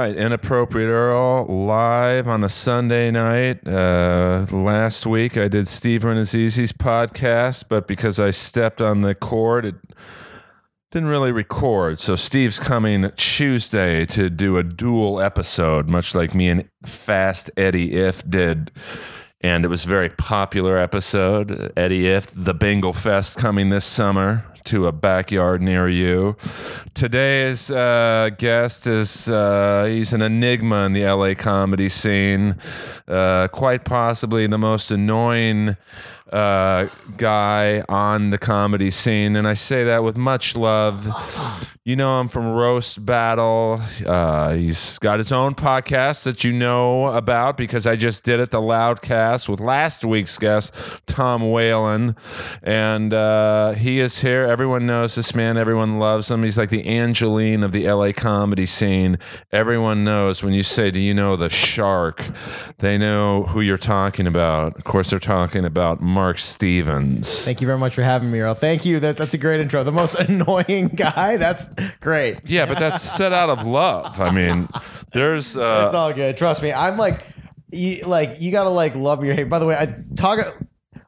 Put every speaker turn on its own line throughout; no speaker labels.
Right, inappropriate Earl live on a Sunday night. Uh, last week I did Steve Rannazzisi's podcast, but because I stepped on the cord, it didn't really record. So Steve's coming Tuesday to do a dual episode, much like me and Fast Eddie Ifft did. And it was a very popular episode. Eddie Ifft, the Bengal Fest coming this summer to a backyard near you. Today's uh, guest is uh, he's an enigma in the LA comedy scene, uh, quite possibly the most annoying uh, guy on the comedy scene, and I say that with much love. You know him from Roast Battle. Uh, he's got his own podcast that you know about because I just did it, the Loudcast, with last week's guest, Tom Whalen. And uh, he is here. Everyone knows this man. Everyone loves him. He's like the Angeline of the LA comedy scene. Everyone knows when you say, Do you know the shark? They know who you're talking about. Of course, they're talking about Mark Stevens.
Thank you very much for having me, Earl. Thank you. That, that's a great intro. The most annoying guy. That's great.
Yeah, but that's set out of love. I mean, there's
It's
uh,
all good. Trust me. I'm like, you, like you gotta like love your hate. By the way, I talk.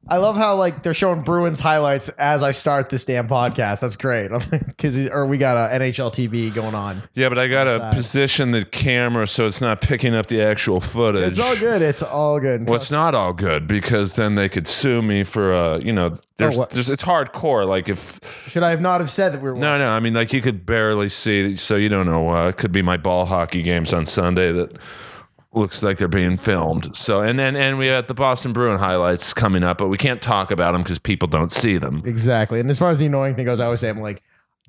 I love how like they're showing Bruins highlights as I start this damn podcast. That's great. Because or we got a NHL TV going on.
yeah, but I gotta position the camera so it's not picking up the actual footage.
It's all good. It's all good.
Well, it's not all good because then they could sue me for uh, you know, there's,
what?
there's it's hardcore. Like if
Should I have not have said that we were?
no, no, I mean like you could barely see, so you don't know. Uh, it could be my ball hockey games on Sunday that looks like they're being filmed. So and then and we had the Boston Bruin highlights coming up, but we can't talk about them because people don't see them.
Exactly. And as far as the annoying thing goes, I always say I'm like,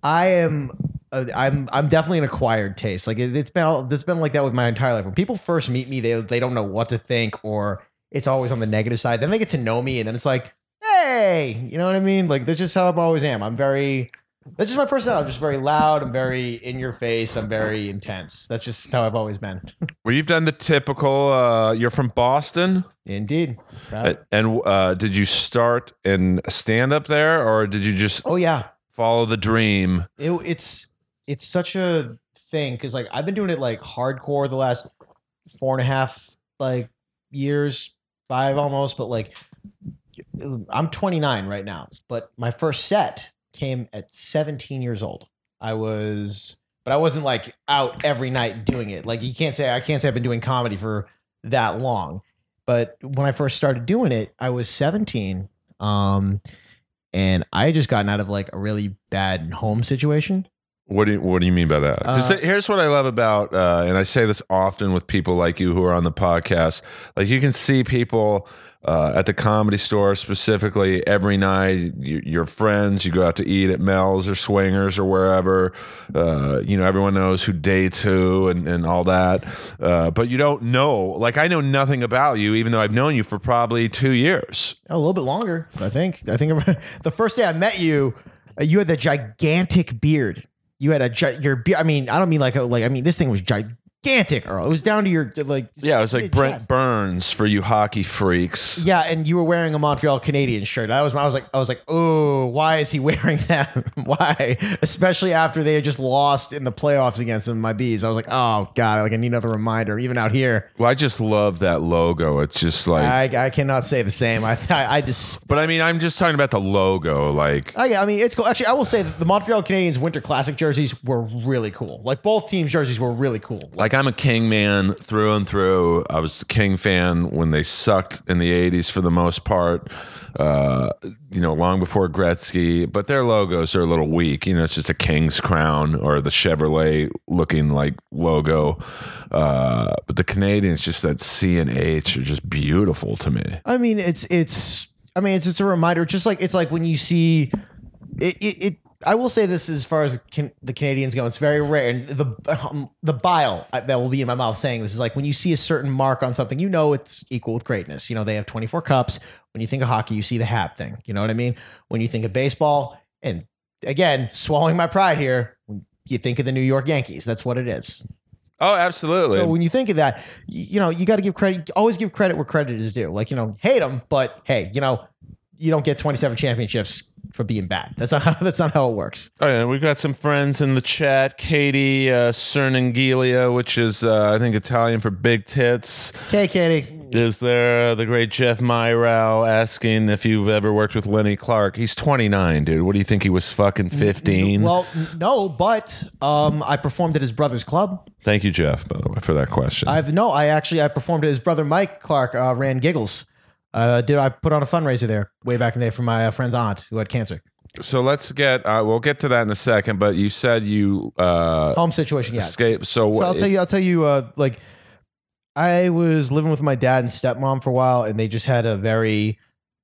I am, uh, I'm, I'm definitely an acquired taste. Like it, it's been, it's been like that with my entire life. When people first meet me, they, they don't know what to think, or it's always on the negative side. Then they get to know me, and then it's like, hey, you know what I mean? Like that's just how I always am. I'm very, that's just my personality. I'm just very loud. I'm very in your face. I'm very intense. That's just how I've always been.
Well, you've done the typical. Uh, you're from Boston,
Indeed. Proud.
and uh, did you start in stand up there, or did you just
oh yeah.
follow the dream?
it, it's it's such a thing because like I've been doing it like hardcore the last four and a half like years, five almost, but like I'm 29 right now. But my first set came at 17 years old. I was, but I wasn't like out every night doing it. Like you can't say I can't say I've been doing comedy for that long. But when I first started doing it, I was 17. Um, and I had just gotten out of like a really bad home situation.
What do you, what do you mean by that? 'Cause
Uh,
th- here's what I love about, uh, and I say this often with people like you who are on the podcast. Like you can see people uh, at the comedy store specifically every night. You, your friends, you go out to eat at Mel's or Swingers or wherever. Uh, you know, everyone knows who dates who and, and all that. Uh, but you don't know. Like I know nothing about you, even though I've known you for probably two years.
Oh, a little bit longer, I think. I think the first day I met you, uh, you had the gigantic beard. You had a gi- your beard. I mean, I don't mean like a, like I mean this thing was gigantic, Earl. It was down to your like
Yeah, it was like Brent
chest.
Burns for you hockey freaks.
Yeah, and you were wearing a Montreal Canadiens shirt. I was I was like I was like, oh, why is he wearing that? why? Especially after they had just lost in the playoffs against them, my bees. I was like, oh god, like I need another reminder. Even out here,
Well, I just love that logo. It's just like
I, I cannot say the same. I I, I just
But I mean, I'm just talking about the logo. Like,
Oh yeah, I mean it's cool. Actually, I will say that the Montreal Canadiens Winter Classic jerseys were really cool. Like both teams' jerseys were really cool.
like I'm a King man through and through. I was a King fan when they sucked in the '80s for the most part. Uh, you know, long before Gretzky. But their logos are a little weak. You know, it's just a King's crown or the Chevrolet looking like logo. Uh, but the Canadiens, just that C and H, are just beautiful to me.
I mean, it's it's. I mean, it's just a reminder. Just like it's like when you see it. it, it I will say this as far as can, the Canadiens go, it's very rare. And the um, the bile that will be in my mouth saying this is like when you see a certain mark on something, you know it's equal with greatness. You know they have 24 cups. When you think of hockey, you see the hat thing. You know what I mean? When you think of baseball, and again, swallowing my pride here, you think of the New York Yankees. That's what it is.
Oh, absolutely.
So when you think of that, y- you know, you got to give credit. Always give credit where credit is due. Like you know, hate them, but hey, you know, you don't get 27 championships for being bad. That's not how that's not how it works.
Oh, yeah, we've got some friends in the chat. Katie uh, Cernangilia, which is, uh, I think, Italian for big tits.
Okay, Katie.
Is there the great Jeff Myrow asking if you've ever worked with Lenny Clarke? He's 29, dude. What do you think he was fucking 15?
Well, no, but um, I performed at his brother's club.
Thank you, Jeff, by the way, for that question.
I've no, I actually I performed at his brother Mike Clarke uh, ran Giggles. Uh, did I put on a fundraiser there way back in the day for my uh, friend's aunt who had cancer?
so let's get, uh, we'll get to that in a second, but you said you uh,
Home situation, yeah.
escaped. So,
So I'll tell you, I'll tell you, uh, like I was living with my dad and stepmom for a while, and they just had a very,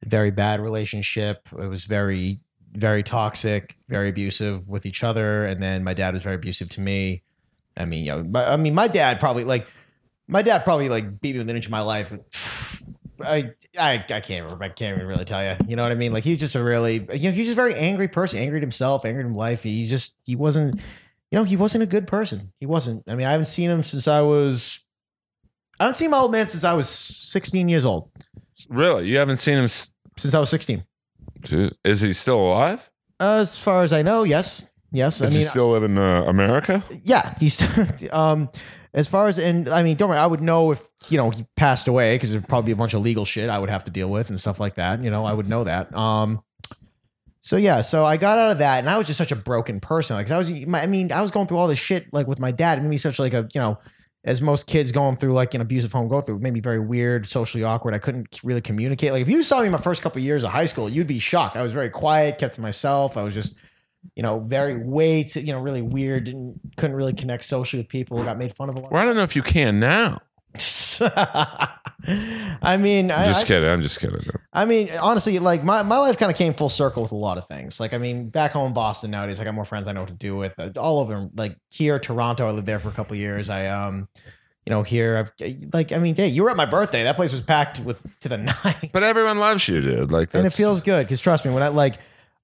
very bad relationship. It was very, very toxic, very abusive with each other, and then my dad was very abusive to me. I mean, you know, my, I mean, my dad probably like, my dad probably like beat me with an inch of my life. I, I, I can't remember. I can't even really tell you. You know what I mean? Like he's just a really, you know, he's just a very angry person, angry at himself, angry at life. He just, he wasn't, you know, he wasn't a good person. He wasn't. I mean, I haven't seen him since I was, I haven't seen my old man since I was 16 years old.
really, you haven't seen him? s-
Since I was 16.
Dude, Is he still alive?
As far as I know, yes, yes.
Does
I mean,
he still live in uh, America?
yeah, he's, um, as far as, and I mean, don't worry, I would know if, you know, he passed away because there'd probably be a bunch of legal shit I would have to deal with and stuff like that. You know, I would know that. Um, so yeah, so I got out of that, and I was just such a broken person. Like, I was, I mean, I was going through all this shit like with my dad. It made me such like a, you know, as most kids going through like an abusive home go through, it made me very weird, socially awkward. I couldn't really communicate. Like, if you saw me my first couple of years of high school, you'd be shocked. I was very quiet, kept to myself. I was just, you know, very way to, you know, really weird and couldn't really connect socially with people. Got made fun of a lot.
Well, I don't know if you can now.
I mean,
I'm just
I-
kidding. I'm just kidding.
I mean, honestly, like my, my life kind of came full circle with a lot of things. Like, I mean, back home in Boston nowadays, I got more friends I know what to do with. Uh, all of them, like here, Toronto, I lived there for a couple years. I, um, you know, here, I've like, I mean, hey, you were at my birthday. That place was packed with to the nine,
But everyone loves you, dude. Like,
and it feels good because trust me, when I like,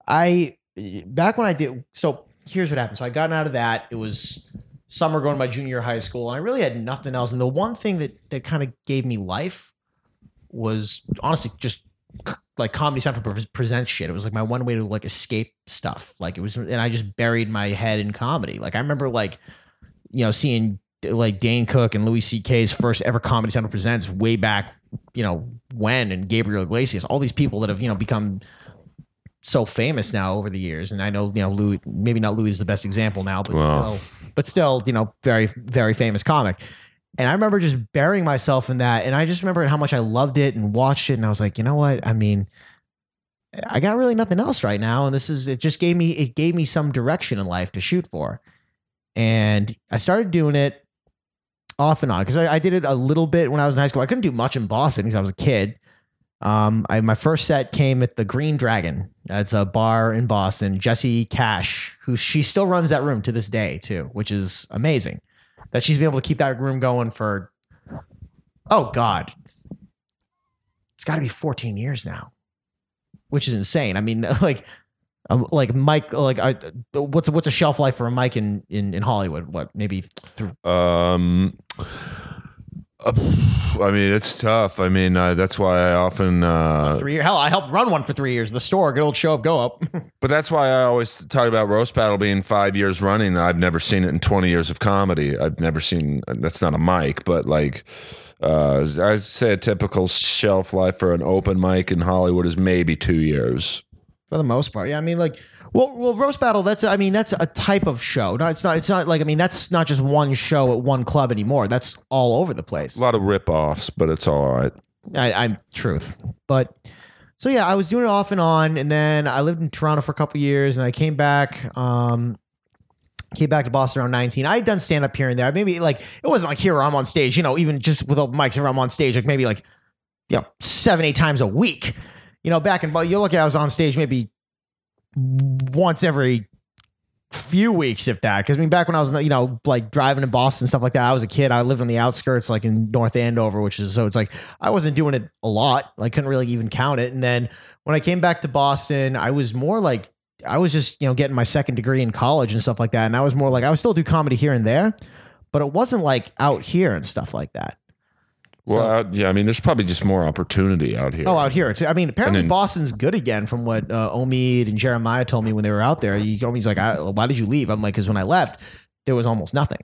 I back when I did. So here's what happened. So I gotten out of that. It was summer going to my junior high school, and I really had nothing else. And the one thing that that kind of gave me life was honestly just like Comedy Central pre- presents shit. It was like my one way to like escape stuff. Like it was, and I just buried my head in comedy. Like I remember like, you know, seeing like Dane Cook and Louis C.K.'s first ever Comedy Central presents way back, you know, when and Gabriel Iglesias, all these people that have you know become so famous now over the years. And I know you know Louis, maybe not Louis is the best example now, but
Wow.
still, but still, you know, very very famous comic. And I remember just burying myself in that. And I just remember how much I loved it and watched it. And I was like, you know what? I mean, I got really nothing else right now. And this is, it just gave me, it gave me some direction in life to shoot for. And I started doing it off and on because I, I did it a little bit when I was in high school. I couldn't do much in Boston because I was a kid. Um, I, my first set came at the Green Dragon. That's a bar in Boston. Jesse Cash, who she still runs that room to this day too, which is amazing that she's been able to keep that room going for oh god it's got to be 14 years now which is insane i mean like um, like mike like I, what's what's a shelf life for a mic in in, in hollywood what maybe Through-
Um, I mean, it's tough. I mean, uh, that's why I often. Uh,
three hell i helped run one for three years the store good old show up go up
but that's why I always talk about roast battle being five years running. I've never seen it in twenty years of comedy. I've never seen. That's not a mic, but like. Uh, I'd say a typical shelf life for an open mic in Hollywood is maybe two years.
for the most part yeah i mean like well, well, roast battle. That's I mean that's a type of show. No, it's not. It's not like I mean that's not just one show at one club anymore. That's all over the place.
A lot of rip-offs, but it's all right.
I, I'm truth. But so yeah, I was doing it off and on, and then I lived in Toronto for a couple years, and I came back. Um, came back to Boston around 19. I had done stand up here and there. Maybe like it wasn't like here where I'm on stage, you know, even just with open mics, where I'm on stage, like maybe like you know seven eight times a week. You know, back in but you look at I was on stage maybe once every few weeks, if that. Because I mean, back when I was, you know, like driving in Boston and stuff like that, I was a kid. I lived on the outskirts, like in North Andover, which is so it's like I wasn't doing it a lot. Like couldn't really even count it. And then when I came back to Boston, I was more like I was just you know getting my second degree in college and stuff like that. And I was more like I would still do comedy here and there, but it wasn't like out here and stuff like that.
Well,
So-
out, yeah, I mean, there's probably just more opportunity out here.
Oh, out here. It's, I mean, apparently
then-
Boston's good again from what uh, Omid and Jeremiah told me when they were out there. He, Omid's like, why did you leave? I'm like, because when I left, there was almost nothing.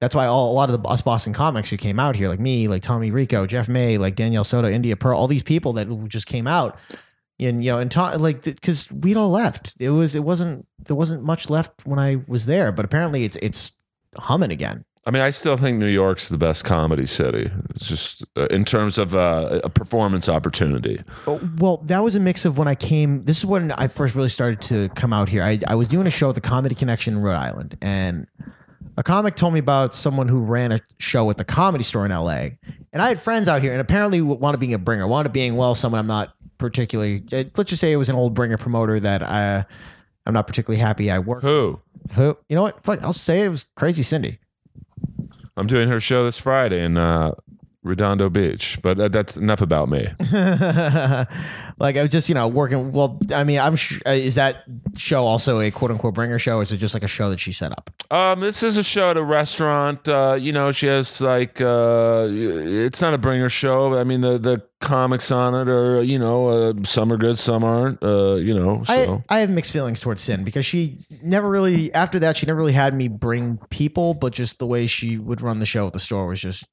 That's why all, a lot of the us Boston comics who came out here, like me, like Tommy Rico, Jeff May, like Danielle Soto, India Pearl, all these people that just came out, and you know, and ta- like because we'd all left. It was it wasn't there wasn't much left when I was there, but apparently it's it's humming again.
I mean, I still think New York's the best comedy city. It's just uh, in terms of uh, a performance opportunity.
Oh, Well, that was a mix of when I came. This is when I first really started to come out here. I, I was doing a show at the Comedy Connection in Rhode Island, and a comic told me about someone who ran a show at the Comedy Store in LA. And I had friends out here, and apparently wanted being a bringer, wanted being well someone I'm not particularly. uh, Let's just say it was an old bringer promoter that I, I'm not particularly happy I work.
Who?
Who? You know what? Fuck, I'll say it, it was Crazy Cindy.
I'm doing her show this Friday in uh, Redondo Beach, but uh, that's enough about me.
like I was just you know working. Well, I mean, I'm. Sh- uh, is that show also a quote unquote bringer show? Or is it just like a show that she set up?
Um, this is a show at a restaurant. Uh, you know, she has like uh, it's not a bringer show. I mean, the the comics on it are you know uh, some are good, some aren't. Uh, you know, so
I I have mixed feelings towards Sin because she never really after that she never really had me bring people, but just the way she would run the show at the store was just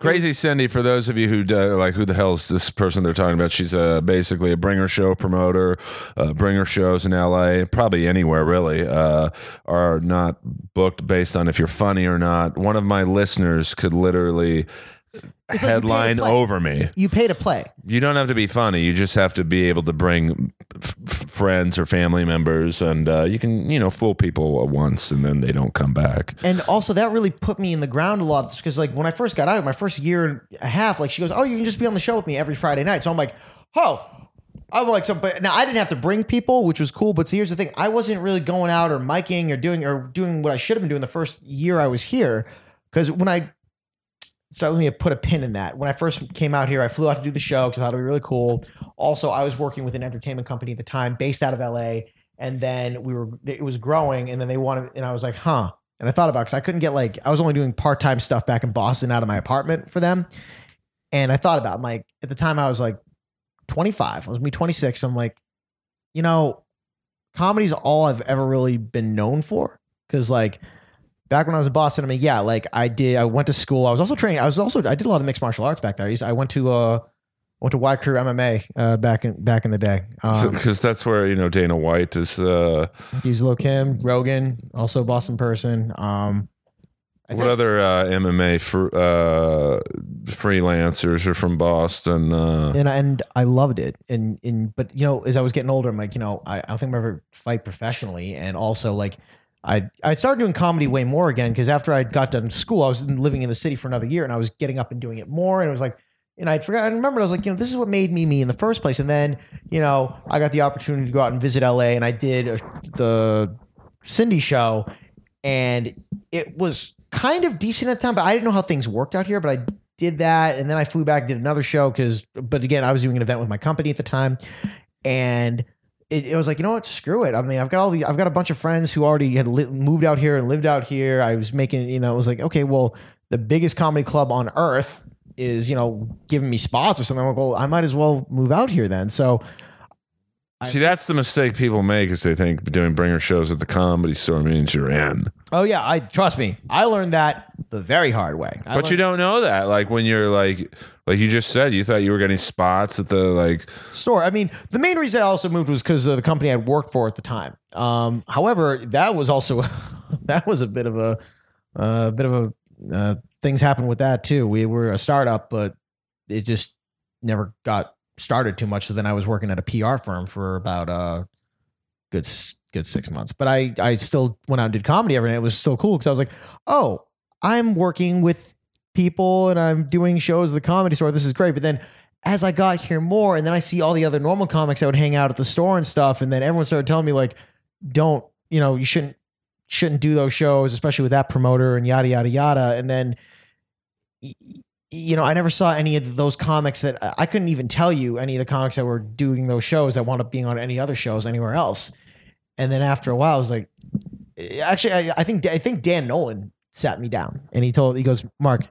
Crazy Cindy, for those of you who uh, like, who the hell is this person they're talking about? She's uh, basically a bringer show promoter. Uh, bringer shows in LA, probably anywhere really, uh, are not booked based on if you're funny or not. One of my listeners could literally
like you
headline
play.
over me.
you pay to play.
You don't have to be funny. You just have to be able to bring f- friends or family members, and uh, you can, you know, fool people once, and then they don't come back.
And also that really put me in the ground a lot because like when I first got out, my first year and a half, like she goes, "Oh, you can just be on the show with me every Friday night." So I'm like, "Oh." I'm like, so, but now I didn't have to bring people, which was cool. But see, here's the thing: I wasn't really going out or miking or doing or doing what I should have been doing the first year I was here. Because when I so let me put a pin in that. When I first came out here, I flew out to do the show because I thought it'd be really cool. Also, I was working with an entertainment company at the time, based out of LA, and then we were it was growing, and then they wanted, and I was like, huh. And I thought about because I couldn't get like I was only doing part time stuff back in Boston out of my apartment for them, and I thought about it, like at the time I was like 25, I was me 26. I'm like, you know, comedy's all I've ever really been known for because like back when I was in Boston, I mean, yeah, like I did. I went to school. I was also training. I was also I did a lot of mixed martial arts back there. I, went to uh went to Y Crew MMA uh, back in back in the day. Um,
Because that's where you know Dana White is. Uh,
Giselo Kim, Rogan, also a Boston person. Um,
what other uh, MMA fr- uh, freelancers are from Boston? Uh,
and and I loved it. And and but you know, as I was getting older, I'm like, you know, I, I don't think I'm ever fight professionally. And also like I I started doing comedy way more again because after I got done school, I was living in the city for another year, and I was getting up and doing it more. And it was like, and I forgot. I remembered I was like, you know, this is what made me me in the first place. And then you know, I got the opportunity to go out and visit LA, and I did uh, the Cindy show, and it was kind of decent at the time, but I didn't know how things worked out here. But I did that, and then I flew back, did another show because, but again, I was doing an event with my company at the time, and it, it was like, you know what, screw it. I mean, I've got all the, I've got a bunch of friends who already had li- moved out here and lived out here. I was making, you know, it was like, okay, well, the biggest comedy club on earth is, you know, giving me spots or something. I'm like, well, I might as well move out here then. So
See, that's the mistake people make is they think doing bringer shows at the comedy store means you're in.
Oh yeah, I trust me. I learned that the very hard way. I
But you
learned-
don't know that. Like when you're like, like you just said, you thought you were getting spots at the like.
store. I mean, the main reason I also moved was because of the company I worked for at the time. Um, however, that was also that was a bit of a uh, bit of a uh, things happened with that too. We were a startup, but it just never got started too much. So then I was working at a PR firm for about uh good good six months. But I I still went out and did comedy every night. It was still cool because I was like, oh, I'm working with people and I'm doing shows at the comedy store. This is great. But then as I got here more, and then I see all the other normal comics that would hang out at the store and stuff, and then everyone started telling me like, don't you know you shouldn't shouldn't do those shows, especially with that promoter and yada yada yada. And then you know I never saw any of those comics that I couldn't even tell you any of the comics that were doing those shows that wound up being on any other shows anywhere else. And then after a while, I was like, actually, I, I think I think Dan Nolan sat me down and he told he goes, Mark,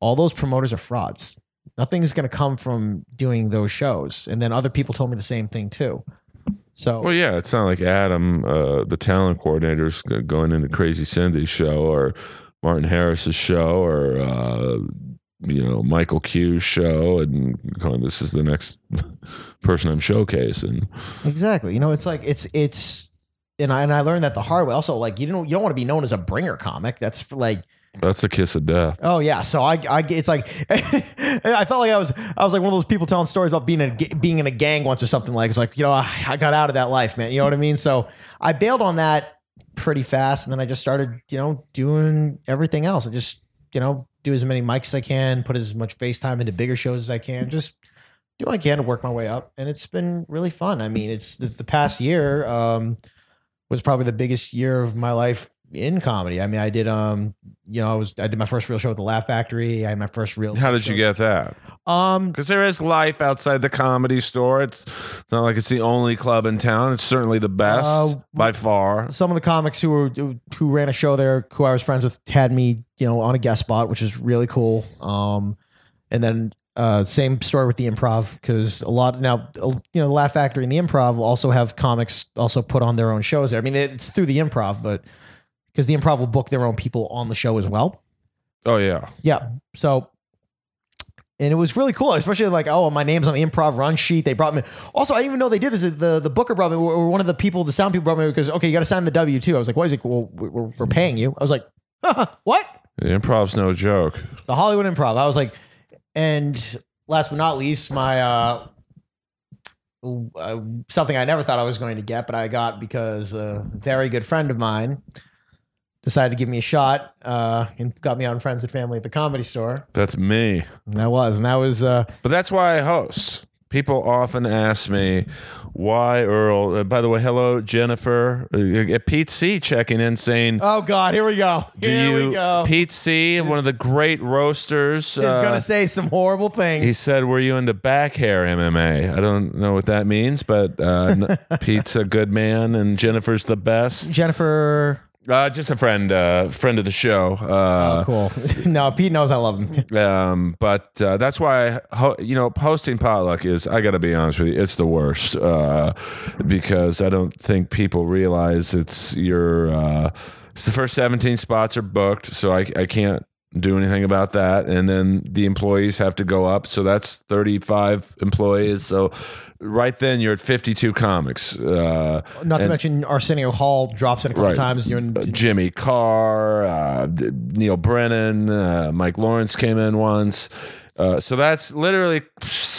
all those promoters are frauds. Nothing is going to come from doing those shows. And then other people told me the same thing too. So
Well, yeah, it's not like Adam, uh, the talent coordinator's g- going into Crazy Cindy's show or Martin Harris's show or uh, you know Michael Q show, and going, this is the next person I'm showcasing.
Exactly. You know, it's like it's it's and I and I learned that the hard way. Also, like you don't you don't want to be known as a bringer comic. That's like
That's the kiss of death.
oh yeah. So I I it's like I felt like I was I was like one of those people telling stories about being in a, being in a gang once or something like it's like you know I, I got out of that life, man. You know what I mean? So I bailed on that pretty fast, and then I just started you know doing everything else. I just you know do as many mics as I can, put as much FaceTime into bigger shows as I can, just do what I can to work my way up, and it's been really fun. I mean, it's the, the past year um, was probably the biggest year of my life in comedy. I mean, I did um, you know, I was I did my first real show at the Laugh Factory. I had my first real.
How did you get that?
Um,
Because there is life outside the comedy store. It's not like it's the only club in town. It's certainly the best
Uh,
by far.
some of the comics who were who ran a show there, who I was friends with, had me, you know, on a guest spot, which is really cool. Um, and then uh, same story with the improv because a lot now, uh, you know, the Laugh Factory and the improv also have comics also put on their own shows there. I mean, it's through the improv, but because the improv will book their own people on the show as well.
Oh yeah,
Yeah. So, and it was really cool, especially like, oh, my name's on the improv run sheet. They brought me. Also, I didn't even know they did this. The the booker brought me, or one of the people, the sound people brought me because okay, you got to sign the W two. I was like, what is it? Well, we're, we're paying you. I was like, what?
the improv's no joke.
The Hollywood Improv. I was like, and last but not least, my uh, uh, something I never thought I was going to get, but I got because a very good friend of mine decided to give me a shot uh, and got me on Friends and Family at the Comedy Store.
That's me.
And that was, and that was. Uh,
But that's why I host. People often ask me why Earl. Uh, by the way, hello Jennifer. Uh, Pete C checking in saying,
oh God, here we go. Here
you
we go.
Pete C, one of the great roasters?"
He's
uh,
gonna say some horrible things.
he said, "Were you into back hair MMA?" I don't know what that means, but uh, Pete's a good man and Jennifer's the best.
Jennifer.
Uh, just a friend, uh, friend of the show. Uh,
oh, cool. no, Pete knows I love him.
Um, but uh, that's why ho- you know hosting potluck is. I got to be honest with you, it's the worst uh, because I don't think people realize it's your. Uh, it's the first seventeen spots are booked, so I I can't do anything about that, and then the employees have to go up, so that's thirty five employees. So right then you're at fifty two comics. Uh,
Not to
And-
mention Arsenio Hall drops in a couple
Right.
times. You're in,
uh, Jimmy Carr, uh, Neal Brennan, uh, Mike Lawrence came in once. Uh, so that's literally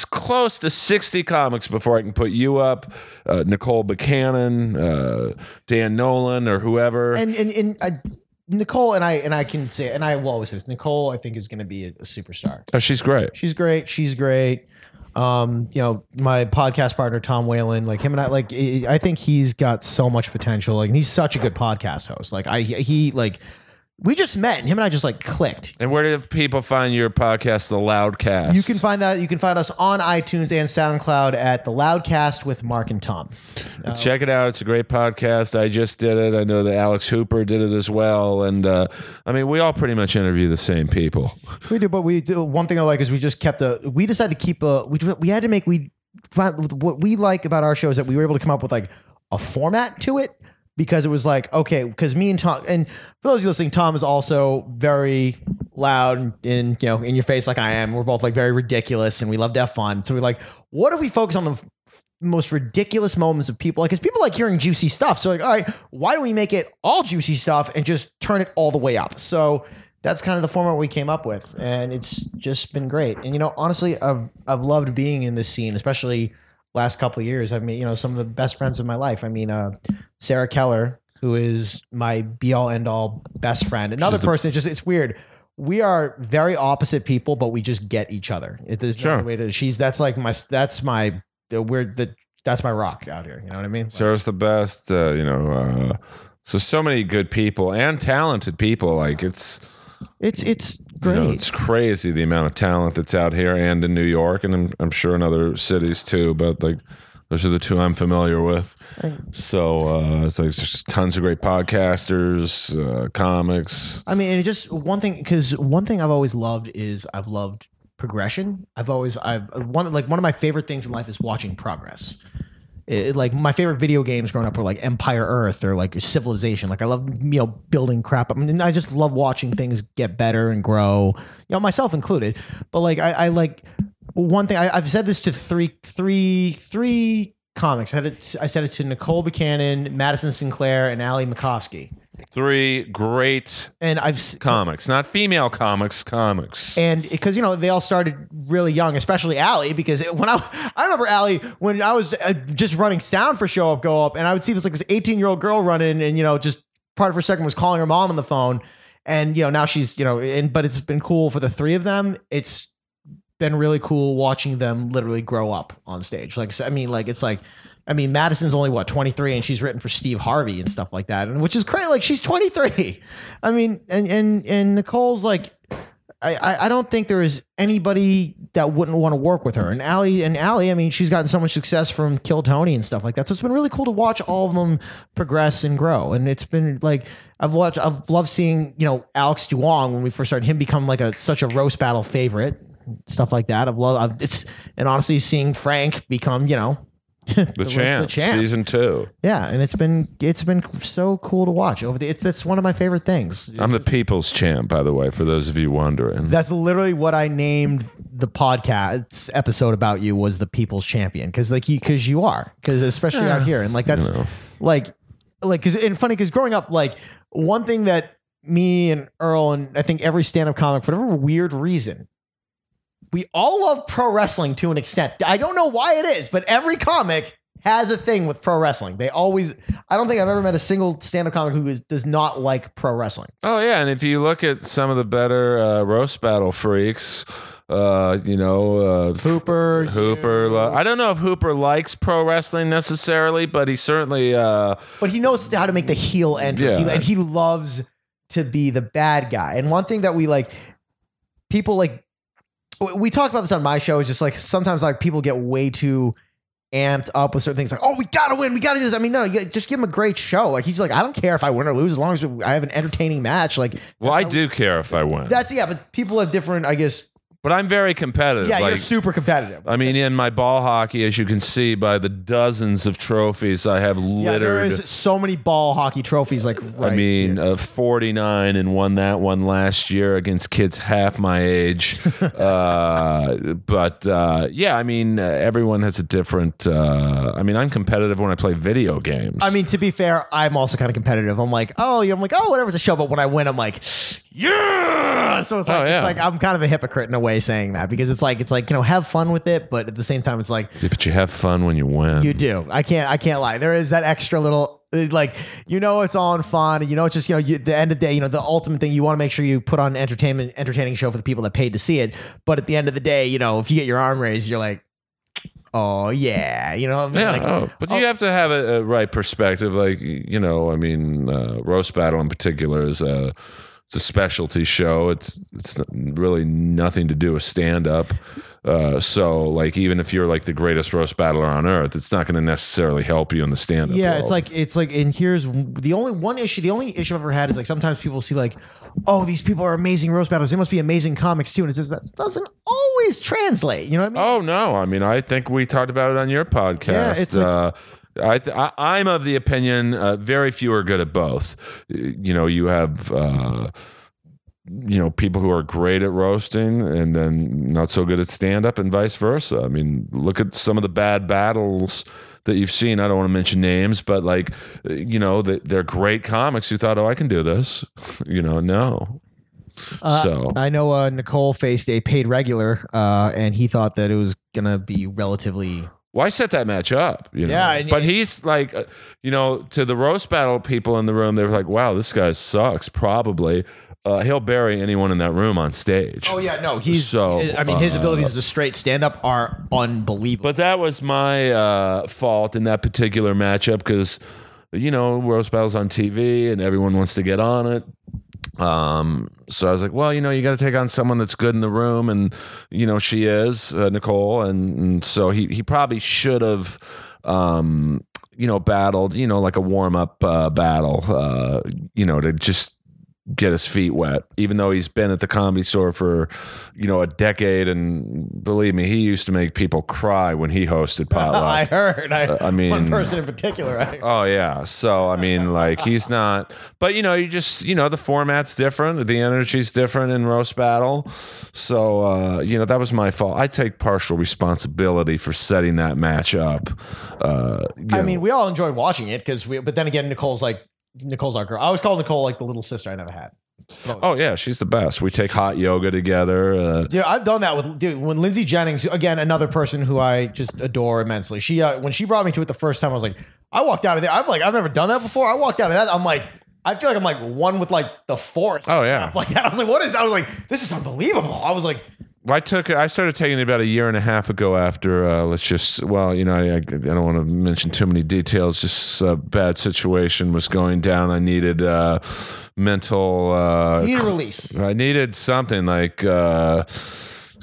close to 60 comics before I can put you up, uh, Nicole Buchanan, uh, Dan Nolan, or whoever.
and and, and I, Nicole and I and I can say and I will always say this. Nicole, I think is going to be a, a superstar.
oh, she's great.
She's great. She's great. Um, you know, my podcast partner Tom Whalen, like him and I, like I think he's got so much potential. Like, and he's such a good podcast host. Like, I he like we just met, and him and I just like clicked.
And where do people find your podcast, The Loudcast?
You can find that. You can find us on iTunes and SoundCloud at the Loudcast with Mark and Tom.
Check it out. It's a great podcast. I just did it. I know that Alex Hooper did it as well. And uh, I mean, we all pretty much interview the same people.
We do, but we do one thing I like is we just kept a. We decided to keep a. We we had to make we find what we like about our show is that we were able to come up with like a format to it because it was like okay because me and Tom and for those of you listening, Tom is also very loud and you know in your face like I am. We're both like very ridiculous and we love to have fun. So we're like, what if we focus on the most ridiculous moments of people? Like, because people like hearing juicy stuff. So like, all right, why don't we make it all juicy stuff and just turn it all the way up? So that's kind of the format we came up with, and it's just been great. And you know, honestly, I've I've loved being in this scene, especially last couple of years. I mean, you know, some of the best friends of my life. I mean, uh, Sarah Keller, who is my be all end all best friend. Another
the-
person. It's just it's weird. We are very opposite people, but we just get each other. It, there's no
Sure.
way to. She's that's like my that's my the weird the that's my rock out here. You know what I mean?
Sarah's the best. Uh, you know, uh, so so many good people and talented people. Like it's
It's it's
you know, it's crazy the amount of talent that's out here and in New York, and I'm, I'm sure in other cities too. But like Those are the two I'm familiar with. So uh, it's like just tons of great podcasters, uh, comics.
I mean, and just one thing because one thing I've always loved is I've loved progression. I've always I've one like one of my favorite things in life is watching progress. It- like my favorite video games growing up were like Empire Earth or like Civilization. Like I love you know building crap. I mean, I just love watching things get better and grow. You know, myself included. But like I, I like one thing. I, I've said this to three, three, three comics. I, had it, I said it to Nicole Buchanan, Madison Sinclair, and Ali Macofsky.
Three great
And I've s-
comics, not female comics, comics.
and because you know they all started really young, especially Allie. Because it- when I I remember Allie when I was uh, just running sound for Show Up Go Up, and I would see this like this eighteen year old girl running, and you know just part of her second was calling her mom on the phone, and you know now she's you know, and but it's been cool for the three of them. It's been really cool watching them literally grow up on stage. Like I mean, like it's like. I mean, Madison's only what 23, and she's written for Steve Harvey and stuff like that, and which is crazy. Like she's 23. I mean, and and and Nicole's like I, I, don't think there is anybody that wouldn't want to work with her. And Allie and Allie, I mean, she's gotten so much success from Kill Tony and stuff like that. So it's been really cool to watch all of them progress and grow. And it's been like I've watched I've loved seeing, you know, Alex Duong when we first started him become like a such a roast battle favorite. Stuff like that. I've loved I've, it's and honestly seeing Frank become, you know,
the, the, champ, season two.
Yeah, and it's been it's been so cool to watch over the it's that's one of my favorite things.
I'm the people's champ, by the way, for those of you wondering.
That's literally what I named the podcast episode about you was the people's champion because like you because you are because especially out here and like that's
know.
like like because and funny because growing up like one thing that me and Earl and I think every stand up comic for whatever weird reason we all love pro wrestling to an extent. I don't know why it is, but every comic has a thing with pro wrestling. They always. I don't think I've ever met a single stand up comic who is, does not like pro wrestling.
Oh yeah, and if you look at some of the better uh, roast battle freaks, uh, you know, uh,
Hooper,
Hooper. li- I don't know if Hooper likes pro wrestling necessarily, but he certainly. Uh,
but he knows how to make the heel entrance,
Yeah.
He- and he loves to be the bad guy. And one thing that we like, people like, w- we talked about this on my show. Is just like sometimes like people get way too amped up with certain things, like oh we gotta win, we gotta do this. I mean, no, you just give him a great show. Like he's like, I don't care if I win or lose as long as I have an entertaining match. Like
well, I do care if I win,
that's yeah, but people have different, I guess.
But I'm very competitive.
Yeah,
like,
you're super competitive.
I mean, in my ball hockey, as you can see by the dozens of trophies I have littered.
yeah, there is so many ball hockey trophies. Like right
I mean, uh, 49 and won that one last year against kids half my age. uh, but uh, yeah, I mean, uh, everyone has a different. Uh, I mean, I'm competitive when I play video games.
I mean, to be fair, I'm also kind of competitive. I'm like, oh, I'm like, oh, whatever, it's a show. But when I win, I'm like, yeah. So it's like,
Oh, yeah.
it's like I'm kind of a hypocrite in a way saying that because it's like, it's like you know, have fun with it, but at the same time, it's like
Yeah, but you have fun when you win.
you do. I can't, I can't lie. There is that extra little. uh, Like you know it's all in fun, you know it's just you know you, the end of the day, you know the ultimate thing you want to make sure you put on an entertainment entertaining show for the people that paid to see it. But at the end of the day, you know if you get your arm raised, you're like, oh yeah, you know I mean?
Yeah,
like,
oh, but
oh.
you have to have a, a right perspective. Like you know, I mean, uh, roast battle in particular is a it's a specialty show. It's it's really nothing to do with stand up. Uh, so like even if you're like the greatest roast battler on earth, it's not going to necessarily help you in the stand up.
Yeah, it's like it's like, and here's the only one issue. The only issue I've ever had is like sometimes people see like, oh, these people are amazing roast battles. They must be amazing comics too, and it says that doesn't always translate. You know what I mean?
Oh no! I mean, I think we talked about it on your podcast.
Yeah, it's like-
uh, I, th- I I'm of the opinion uh, very few are good at both. You know, you have uh, you know people who are great at roasting and then not so good at stand up, and vice versa. I mean, look at some of the bad battles that you've seen. I don't want to mention names, but like you know, they- they're great comics who thought, oh, I can do this. you know, no.
Uh,
so
I know uh, Nicole faced a paid regular, uh, and he thought that it was gonna be relatively.
Why set that match up? You know?
Yeah, and-
but he's like, uh, you know, to the roast battle people in the room, they're like, "Wow, this guy sucks." Probably, uh, he'll bury anyone in that room on stage.
Oh yeah, no, he's.
So,
I mean, his
uh,
abilities as a straight stand up are unbelievable.
But that was my uh, fault in that particular matchup because, you know, roast battles on TV and everyone wants to get on it. Um, so I was like, well, you know, you got to take on someone that's good in the room, and you know, she is uh, Nicole, and, and so he he probably should have um, you know, battled, you know, like a warm up uh, battle, uh, you know, to just get his feet wet, even though he's been at the comedy store for, you know, a decade. And believe me, he used to make people cry when he hosted
I heard. I,
Uh, I mean,
one person in particular. I,
Oh yeah. So I mean, like he's not. But you know, you just you know the format's different, the energy's different in roast battle. So uh, you know that was my fault. I take partial responsibility for setting that match up. Uh,
I
know.
mean, we all enjoyed watching it because we. But then again, Nicole's like Nicole's our girl. I always call Nicole like the little sister I never had.
oh yeah, she's the best. We take hot yoga together. Uh,
Dude, I've done that with dude. When Lindsay Jennings, again, another person who I just adore immensely. She uh, when she brought me to it the first time, I was like, I walked out of there. I'm like, I've never done that before. I walked out of that. I'm like, I feel like I'm like one with like the force.
Oh, yeah.
like that. I was like, what is? I was like, this is unbelievable. I was like,
I took. I started taking it about a year and a half ago. After uh, let's just well, you know, I, I don't want to mention too many details. Just a bad situation was going down. I needed uh, mental. Uh,
need a release.
I needed something like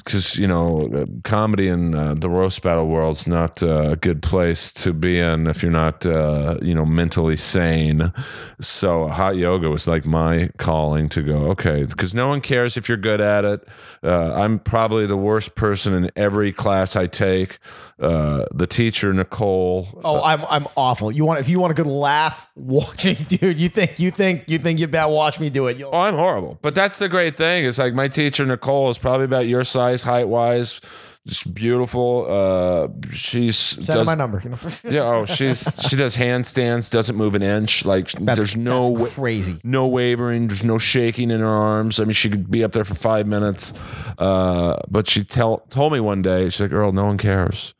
because you know uh, comedy in uh, the roast battle world's not uh, a good place to be in if you're not uh, you know mentally sane. So hot yoga was like my calling to go okay because no one cares if you're good at it. Uh, I'm probably the worst person in every class I take. Uh, the teacher Nicole.
Oh, I'm I'm awful. You want if you want a good laugh watching, dude. You think you think you think you better watch me do it. You'll,
Oh, I'm horrible. But that's the great thing. Is like my teacher Nicole is probably about your size, height wise, just beautiful. Uh, she's
send
does,
my number. You know?
yeah. Oh, she's she does handstands, doesn't move an inch. Like
That's-
there's no wa-
crazy.
no wavering. There's no shaking in her arms. I mean, she could be up there for five minutes. Uh, but she tell told me one day, she's like, "Girl, no one cares.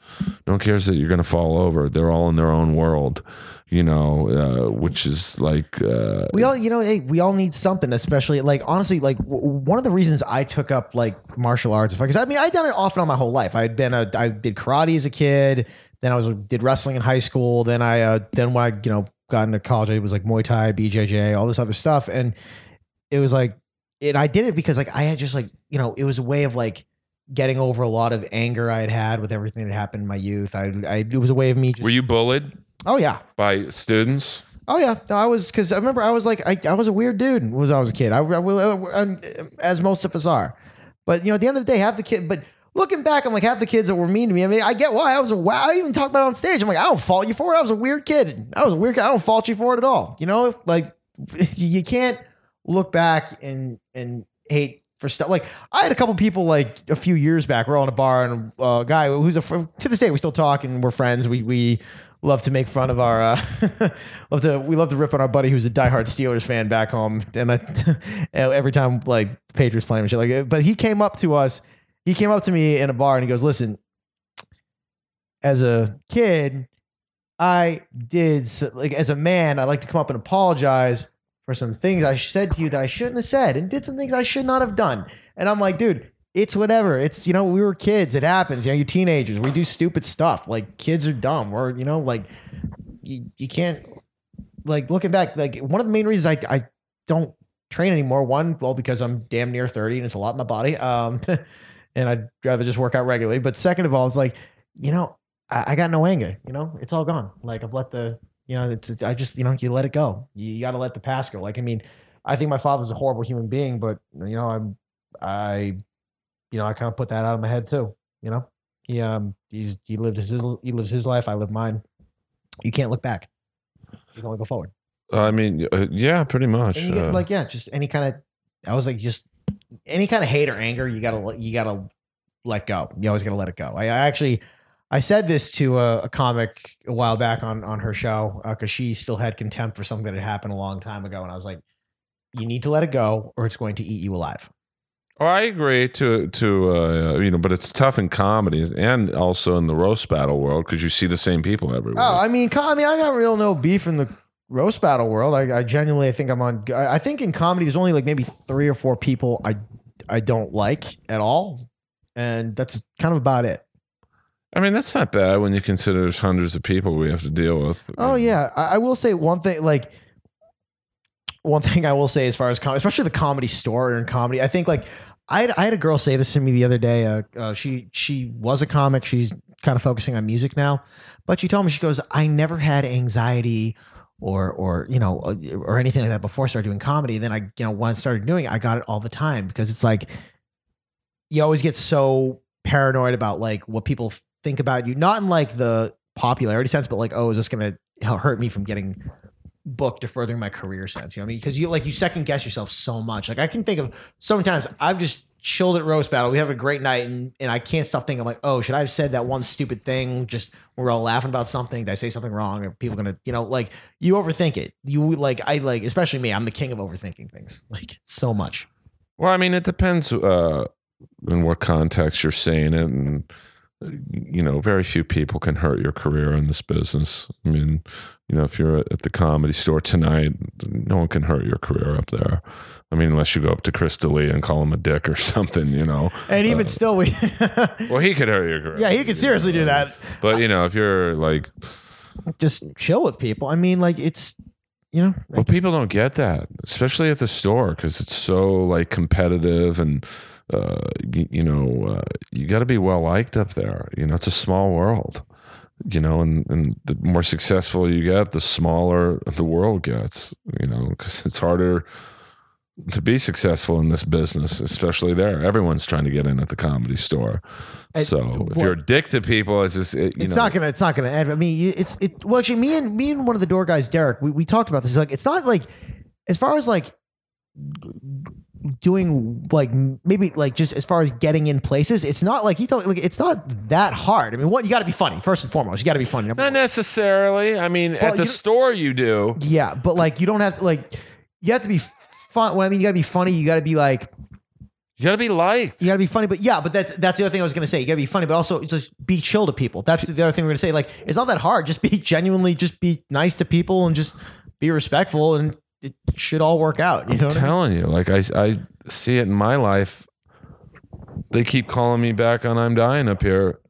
No one cares that you're going to fall over. They're all in their own world." You know, uh, which is like uh,
We all, you know, hey, we all need something, especially like honestly, like w- one of the reasons I took up like martial arts, because I mean, I'd done it off and on my whole life. I had been a, I did karate as a kid, then I was did wrestling in high school, then I, uh, then when I, you know, got into college, it was like Muay Thai, BJJ, all this other stuff, and it was like, and I did it because like I had just like, you know, it was a way of like getting over a lot of anger I had had with everything that happened in my youth. I, I it was a way of me just,
were you bullied
oh yeah,
by students?
Oh yeah, no, I was because I remember I was like I, I was a weird dude when I was a kid. I, I will- uh, as most of us are, but you know at the end of the day, half the kid. But looking back, I'm like half the kids that were mean to me. I mean, I get why I was a wow. I even talked about it on stage. I'm like I don't fault you for it. I was a weird kid. I was a weird. kid. I don't fault you for it at all. You know, like you can't look back and and hate for stuff. Like I had a couple people like a few years back. We're all in a bar and uh, a guy who's a to this day we still talk and we're friends. We we love to make fun of our uh, love to we love to rip on our buddy who's a diehard Steelers fan back home. And I, every time like Patriots playing and shit like it. But he came up to us. He came up to me in a bar and he goes, "Listen, as a kid, I did like as a man, I like to come up and apologize for some things I said to you that I shouldn't have said and did some things I should not have done." And I'm like, dude, it's whatever. It's you know, we were kids. It happens. You know, you teenagers. We do stupid stuff. Like kids are dumb. Or you know, like you, you can't like looking back. Like one of the main reasons I I don't train anymore. One, well, because I'm damn near thirty and it's a lot in my body. Um, and I'd rather just work out regularly. But second of all, it's like you know, I, I got no anger. You know, it's all gone. Like I've let the you know, it's, it's I just you know, you let it go. You, got to let the past go. Like I mean, I think my father's a horrible human being, but you know, I'm I you know, I kind of put that out of my head too. You know, he um he's he lived his he lives his life. I live mine. You can't look back. You can only go forward.
I mean, uh, yeah, pretty much.
And you get
Uh,
like yeah, just any kind of. I was like just any kind of hate or anger. You gotta let- you gotta let go. You always gotta let it go. I, I actually. I said this to a, a comic a while back on on her show because she still had contempt for something that had happened a long time ago, and I was like, "You need to let it go, or it's going to eat you alive."
Oh, I agree to to uh, you know, but it's tough in comedies and also in the roast battle world because you see the same people everywhere.
Oh, I mean, co- I mean, I got real no beef in the roast battle world. I, I genuinely, I think I'm on. I I think in comedy, there's only like maybe three or four people I I don't like at all, and that's kind of about it.
I mean, that's not bad when you consider there's hundreds of people we have to deal with.
Oh yeah, I, I will say one thing. Like one thing I will say as far as comedy, especially the comedy store and comedy, I think like I had, I had a girl say this to me the other day. Uh, uh, she she was a comic. She's kind of focusing on music now. But she told me she goes, I never had anxiety or or you know or anything like that before I started doing comedy. Then I you know when I started doing it, I got it all the time because it's like you always get so paranoid about like what people think about you, not in like the popularity sense, but like oh, is this gonna hurt me from getting booked to furthering my career sense? You know what I mean? Because you like you second guess yourself so much. Like I can think of so many times I've just chilled at roast battle. We have a great night, and and I can't stop thinking. I'm like, oh, should I have said that one stupid thing? Just we're all laughing about something. Did I say something wrong? Are people gonna, you know, like you overthink it. You like I like, especially me. I'm the king of overthinking things, like so much.
Well, I mean, it depends uh, in what context you're saying it, and you know, very few people can hurt your career in this business. I mean, you know, if you're at the comedy store tonight, no one can hurt your career up there. I mean, unless you go up to Chris D'Elia and call him a dick or something, you know.
And even
Uh,
still, we
well, he could hurt your career.
yeah, he could seriously do that.
But you know, if you're like,
Just chill with people. I mean, like it's you know,
well, people don't get that, especially at the store, because it's so like competitive and. Uh, you, you know, uh, you got to be well liked up there. You know, it's a small world. You know, and and the more successful you get, the smaller the world gets. You know, because it's harder to be successful in this business, especially there. Everyone's trying to get in at the comedy store.
And-
so if
well-
you're a dick to people, it's just it, you know.
it's
know,
not gonna it's not gonna end. I mean, it's it. Well, actually, me and me and one of the door guys, Derek, we, we talked about this. Like, it's not like as far as like doing like maybe like just as far as getting in places, it's not like you thought. Like, it's not that hard. I mean, what you got to be funny first and foremost. You got to be funny.
Not
one.
necessarily. I mean, at the store you do.
Yeah, but like you don't have to like you have to be fun. Well, I mean, you got to be funny. You got to be like
You got to be liked.
you got to be funny. But yeah, but that's that's the other thing I was gonna say. You got to be funny, but also just be chill to people. That's the other thing we're gonna say. Like it's not that hard. Just be genuinely, just be nice to people and just be respectful, and it should all work out. You know
I'm
what I mean?
telling you, like I, I see it in my life. They keep calling me back on I'm dying up here.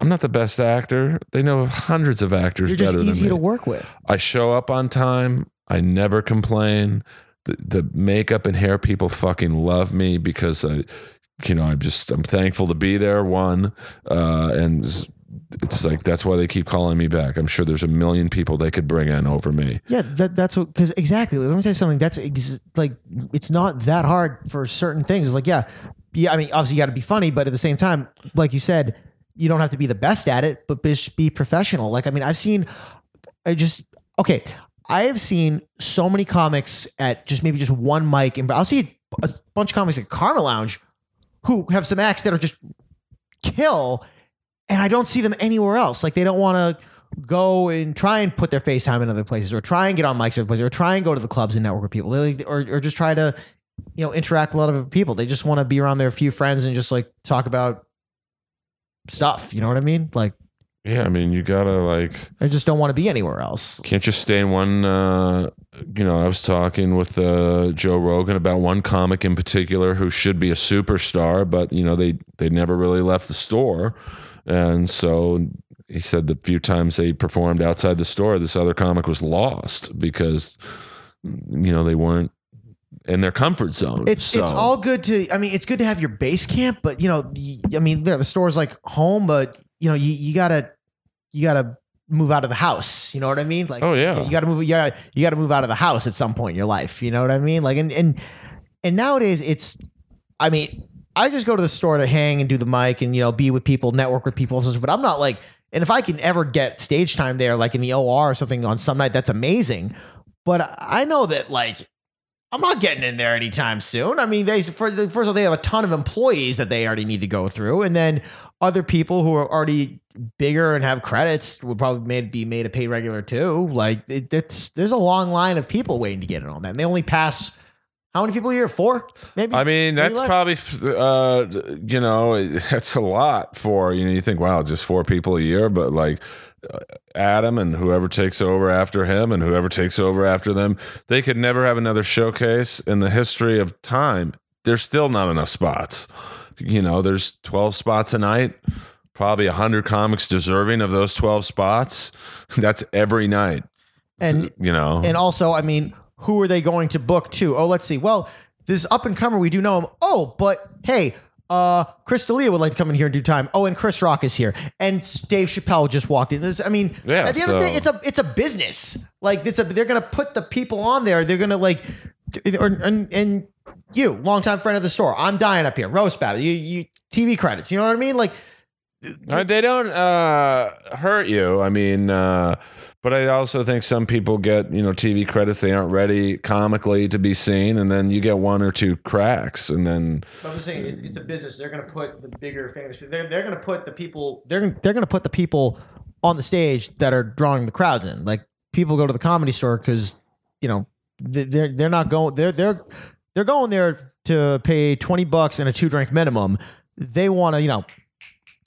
I'm not the best actor. They know hundreds of actors
You're just
better
easy
than
to work with.
I show up on time. I never complain. The, the makeup and hair people fucking love me because I, you know, I'm just I'm thankful to be there. One, uh, and it's- like that's why they keep calling me back. I'm sure there's a million people they could bring in over me.
Yeah, that, that's what. Because exactly. Let me tell you something. That's ex- like it's not that hard for certain things. It's like yeah, yeah. I mean, obviously you got to be funny, but at the same time, like you said, you don't have to be the best at it, but be professional. Like I mean, I've seen, I just okay. I have seen so many comics at just maybe just one mic, and I'll see a bunch of comics at Karma Lounge who have some acts that are just kill, and I don't see them anywhere else. Like they don't want to go and try and put their FaceTime in other places, or try and get on mics in places, or try and go to the clubs and network with people, they, like- or or just try to you know interact with a lot of people. They just want to be around their few friends and just like talk about stuff. You know what I mean? Like
Yeah, I mean, you gotta like.
I just don't want to be anywhere else.
Can't just stay in one. Uh, you know, I was talking with uh, Joe Rogan about one comic in particular who should be a superstar, but you know they they never really left the store, and so he said the few times they performed outside the store, this other comic was lost because you know they weren't in their comfort zone.
It's
So-
it's all good to. I mean, it's good to have your base camp, but you know, the, I mean, yeah, the store's like home, but you know, you, you gotta you gotta move out of the house. You know what I mean? Like,
Oh, yeah.
you gotta move. Yeah, you gotta move out of the house at some point in your life. You know what I mean? Like, and and and nowadays, it's. I mean, I just go to the store to hang and do the mic and you know be with people, network with people, but I'm not like. And if I can ever get stage time there, like in the OR or something on some night, that's amazing. But I know that like I'm not getting in there anytime soon. I mean, they first of all they have a ton of employees that they already need to go through, and then other people who are already bigger and have credits would probably made, be made a pay regular too. Like it, it's there's a long line of people waiting to get in on that. And they only pass how many people a year? Four, maybe.
I mean,
Maybe
that's
less?
probably, uh, you know, that's a lot for, you know, you think, wow, just four people a year, but like uh, Adam and whoever takes over after him and whoever takes over after them, they could never have another showcase in the history of time. There's still not enough spots. You know, there's 12 spots a night, probably 100 comics deserving of those 12 spots. That's every night,
and
you know.
and also, I mean, who are they going to book too? Oh, let's see. Well, this up and comer, we do know him. Oh, but hey, Uh, Chris D'Elia would like to come in here in due time. Oh, and Chris Rock is here, and Dave Chappelle just walked in. This, I mean,
Yeah,
at the end of the day, it's a it's a business. Like it's a they're gonna put the people on there. They're gonna like, or, and, and you, longtime friend of the store. I'm dying up here. Roast battle. You you TV credits. You know what I mean? Like
Uh, they don't uh, hurt you. I mean, uh, but I also think some people get you know TV credits they aren't ready comically to be seen, and then you get one or two cracks, and then
I'm saying it's, it's a business. They're going to put the bigger famous. They're, they're going to put the people. They're they're going to put the people on the stage that are drawing the crowds in. Like people go to the comedy store because you know they- they're they're not going. They're they're they're going there to pay twenty bucks and a two drink minimum. They want to you know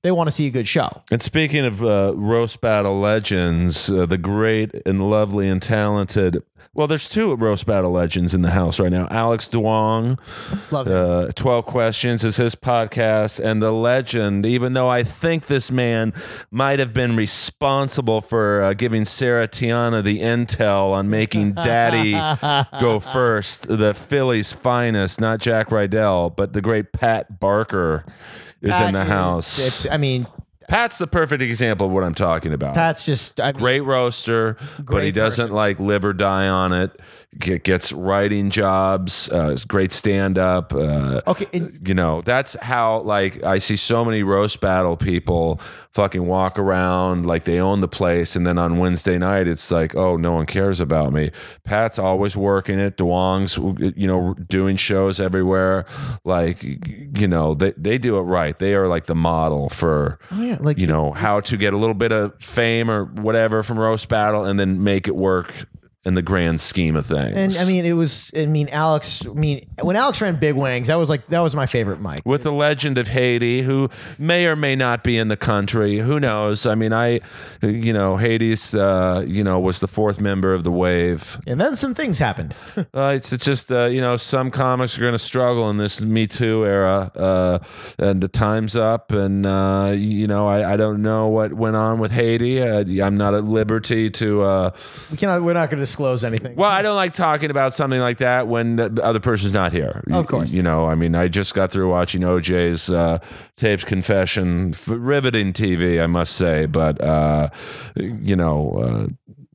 they want to see a good show.
And speaking of uh, roast battle legends, uh, the great and lovely and talented. Well, there's two roast battle legends in the house right now. Alex Duong, uh, 12 Questions is his podcast. And the legend, even though I think this man might have been responsible for uh, giving Sarah Tiana the intel on making Daddy go first, the Philly's finest, not Jack Rydell, but the great Pat Barker is in the house.
it's- I mean,
Pat's the perfect example of what I'm talking about.
Pat's just I mean,
Great roaster, but he doesn't
person.
like live or die on it. Get, gets writing jobs. Uh, great stand up. Uh,
okay. and-
you know, that's how like I see so many roast battle people fucking walk around like they own the place, and then on Wednesday night it's like, oh, no one cares about me. Pat's always working it. Duong's, you know, doing shows everywhere. Like, you know, they they do it right. They are like the model for
oh yeah, like
you know how to get a little bit of fame or whatever from roast battle and then make it work in the grand scheme of things.
And I mean, it was. I mean, Alex. I mean, when Alex ran Big Wings, that was like that was my favorite mic.
with the legend of Haiti, who may or may not be in the country, who knows? I mean, I, you know, Hades, uh, you know, was the fourth member of the Wave.
And then some things happened.
Uh, it's, it's just, uh, you know, some comics are going to struggle in this Me Too era, uh, and the time's up, and uh, you know, I, I don't know what went on with Haiti. Uh, I'm not at liberty to. Uh,
we cannot. We're not going to disclose anything.
Well, I don't like talking about something like that when the other person's not here.
Of course.
You know, I mean, I just got through watching OJ's uh, tapes confession. Riveting TV, I must say. But, uh, you know,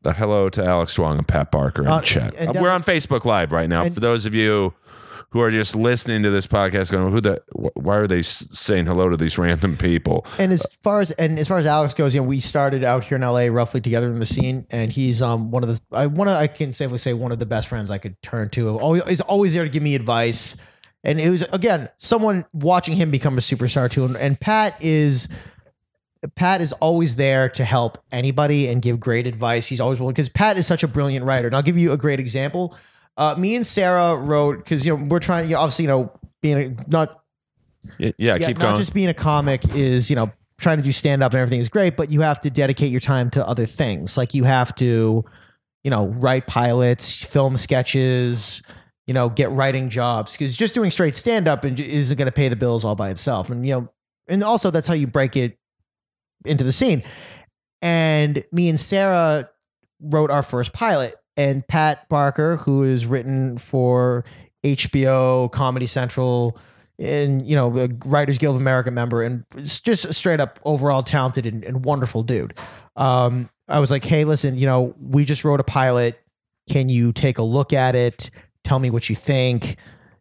uh, hello to Alex Duong and Pat Barker in
Uh,
chat.
and
Uh, We're on Facebook Live right now. For those of you who are just listening to this podcast going, who the, wh- why are they saying hello to these random people?
And as far as and as far as Alex goes, you know, we started out here in LA roughly together in the scene, and he's um one of the I want to, I can safely say one of the best friends I could turn to. Is always there to give me advice, and it was again someone watching him become a superstar too. And, and Pat is. Pat is always there to help anybody and give great advice. He's always willing because Pat is such a brilliant writer. And I'll give you a great example. Uh, me and Sarah wrote because you know we're trying. You know, obviously, you know, being a, not
Yeah,
yeah,
keep
not
going.
just being a comic is you know trying to do stand up and everything is great, but you have to dedicate your time to other things. Like you have to, you know, write pilots, film sketches, you know, get writing jobs because just doing straight stand up isn't going to pay the bills all by itself. And you know, and also that's how you break it into the scene. And me and Sarah wrote our first pilot, and Pat Barker, who is written for HBO, Comedy Central, and you know, the Writers Guild of America member, and just a straight up overall talented and, and wonderful dude. Um, I was like, hey, listen, you know, we just wrote a pilot. Can you take a look at it? Tell me what you think,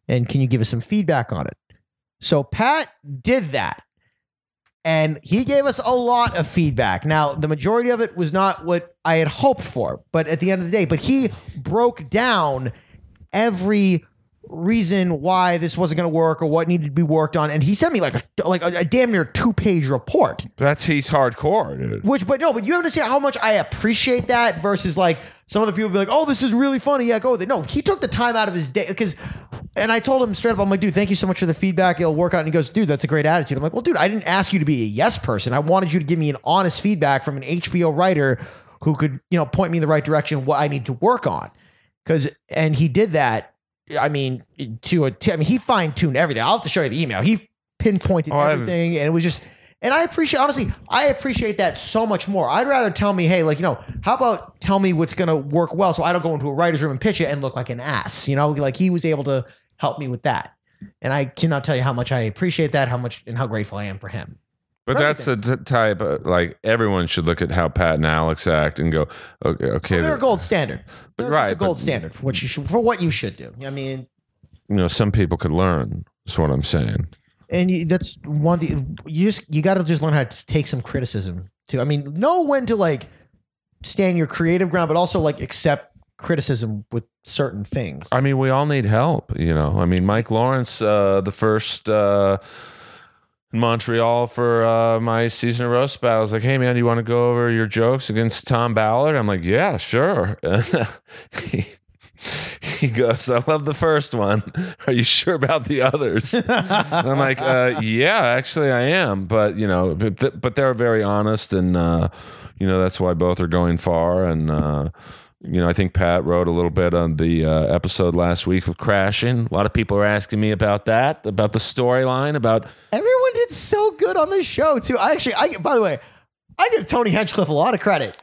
and can you give us some feedback on it? So Pat did that. And he gave us a lot of feedback. Now, the majority of it was not what I had hoped for, but at the end of the day, but he broke down every reason why this wasn't going to work or what needed to be worked on and he sent me like a like a, a damn near two page report
That's he's hardcore, dude.
which but no but you have to see how much i appreciate that versus like some other people be like oh this is really funny. Yeah go with it. No he took the time out of his day because and i told him straight up i'm like dude thank you so much for the feedback. It'll work out. And he goes dude that's a great attitude. I'm like well dude i didn't ask you to be a yes person. I wanted you to give me an honest feedback from an hbo writer who could you know point me in the right direction what i need to work on. Because and he did that i mean to a t- I mean he fine-tuned everything. I'll have to show you the email. He pinpointed
Oh,
everything and it was just and I appreciate honestly, I appreciate that so much more. I'd rather tell me, hey, like, you know, how about tell me what's gonna work well so I don't go into a writer's room and pitch it and look like an ass. You know, like he was able to help me with that. and I cannot tell you how much I appreciate that, how much and how grateful I am for him.
But that's the t- type of, like everyone should look at how Pat and Alex act and go, okay, okay,
They're a gold standard.
But
They're
right,
a gold
but-
standard for what you should for what you should do. I mean,
you know, some people could learn. Is what I'm saying.
And you, that's one thing you just you got to just learn how to take some criticism too. I mean, know when to like stand your creative ground, but also like accept criticism with certain things.
I mean, we all need help. You know, I mean, Mike Lawrence, uh, the first uh, in Montreal for uh, my season of roast battle, was like, "Hey, man, do you want to go over your jokes against Tom Ballard?" I'm like, "Yeah, sure." he, goes, "I love the first one. Are you sure about the others?" And I'm like, uh, "Yeah, actually, I am." But you know, but, th- but they're very honest, and uh, you know that's why both are going far, and. Uh, you know, I think Pat wrote a little bit on the uh, episode last week with crashing. A lot of people are asking me about that, about the storyline, about
Everyone did so good on this show too. I actually, I by the way, I give Tony Hinchcliffe a lot of credit.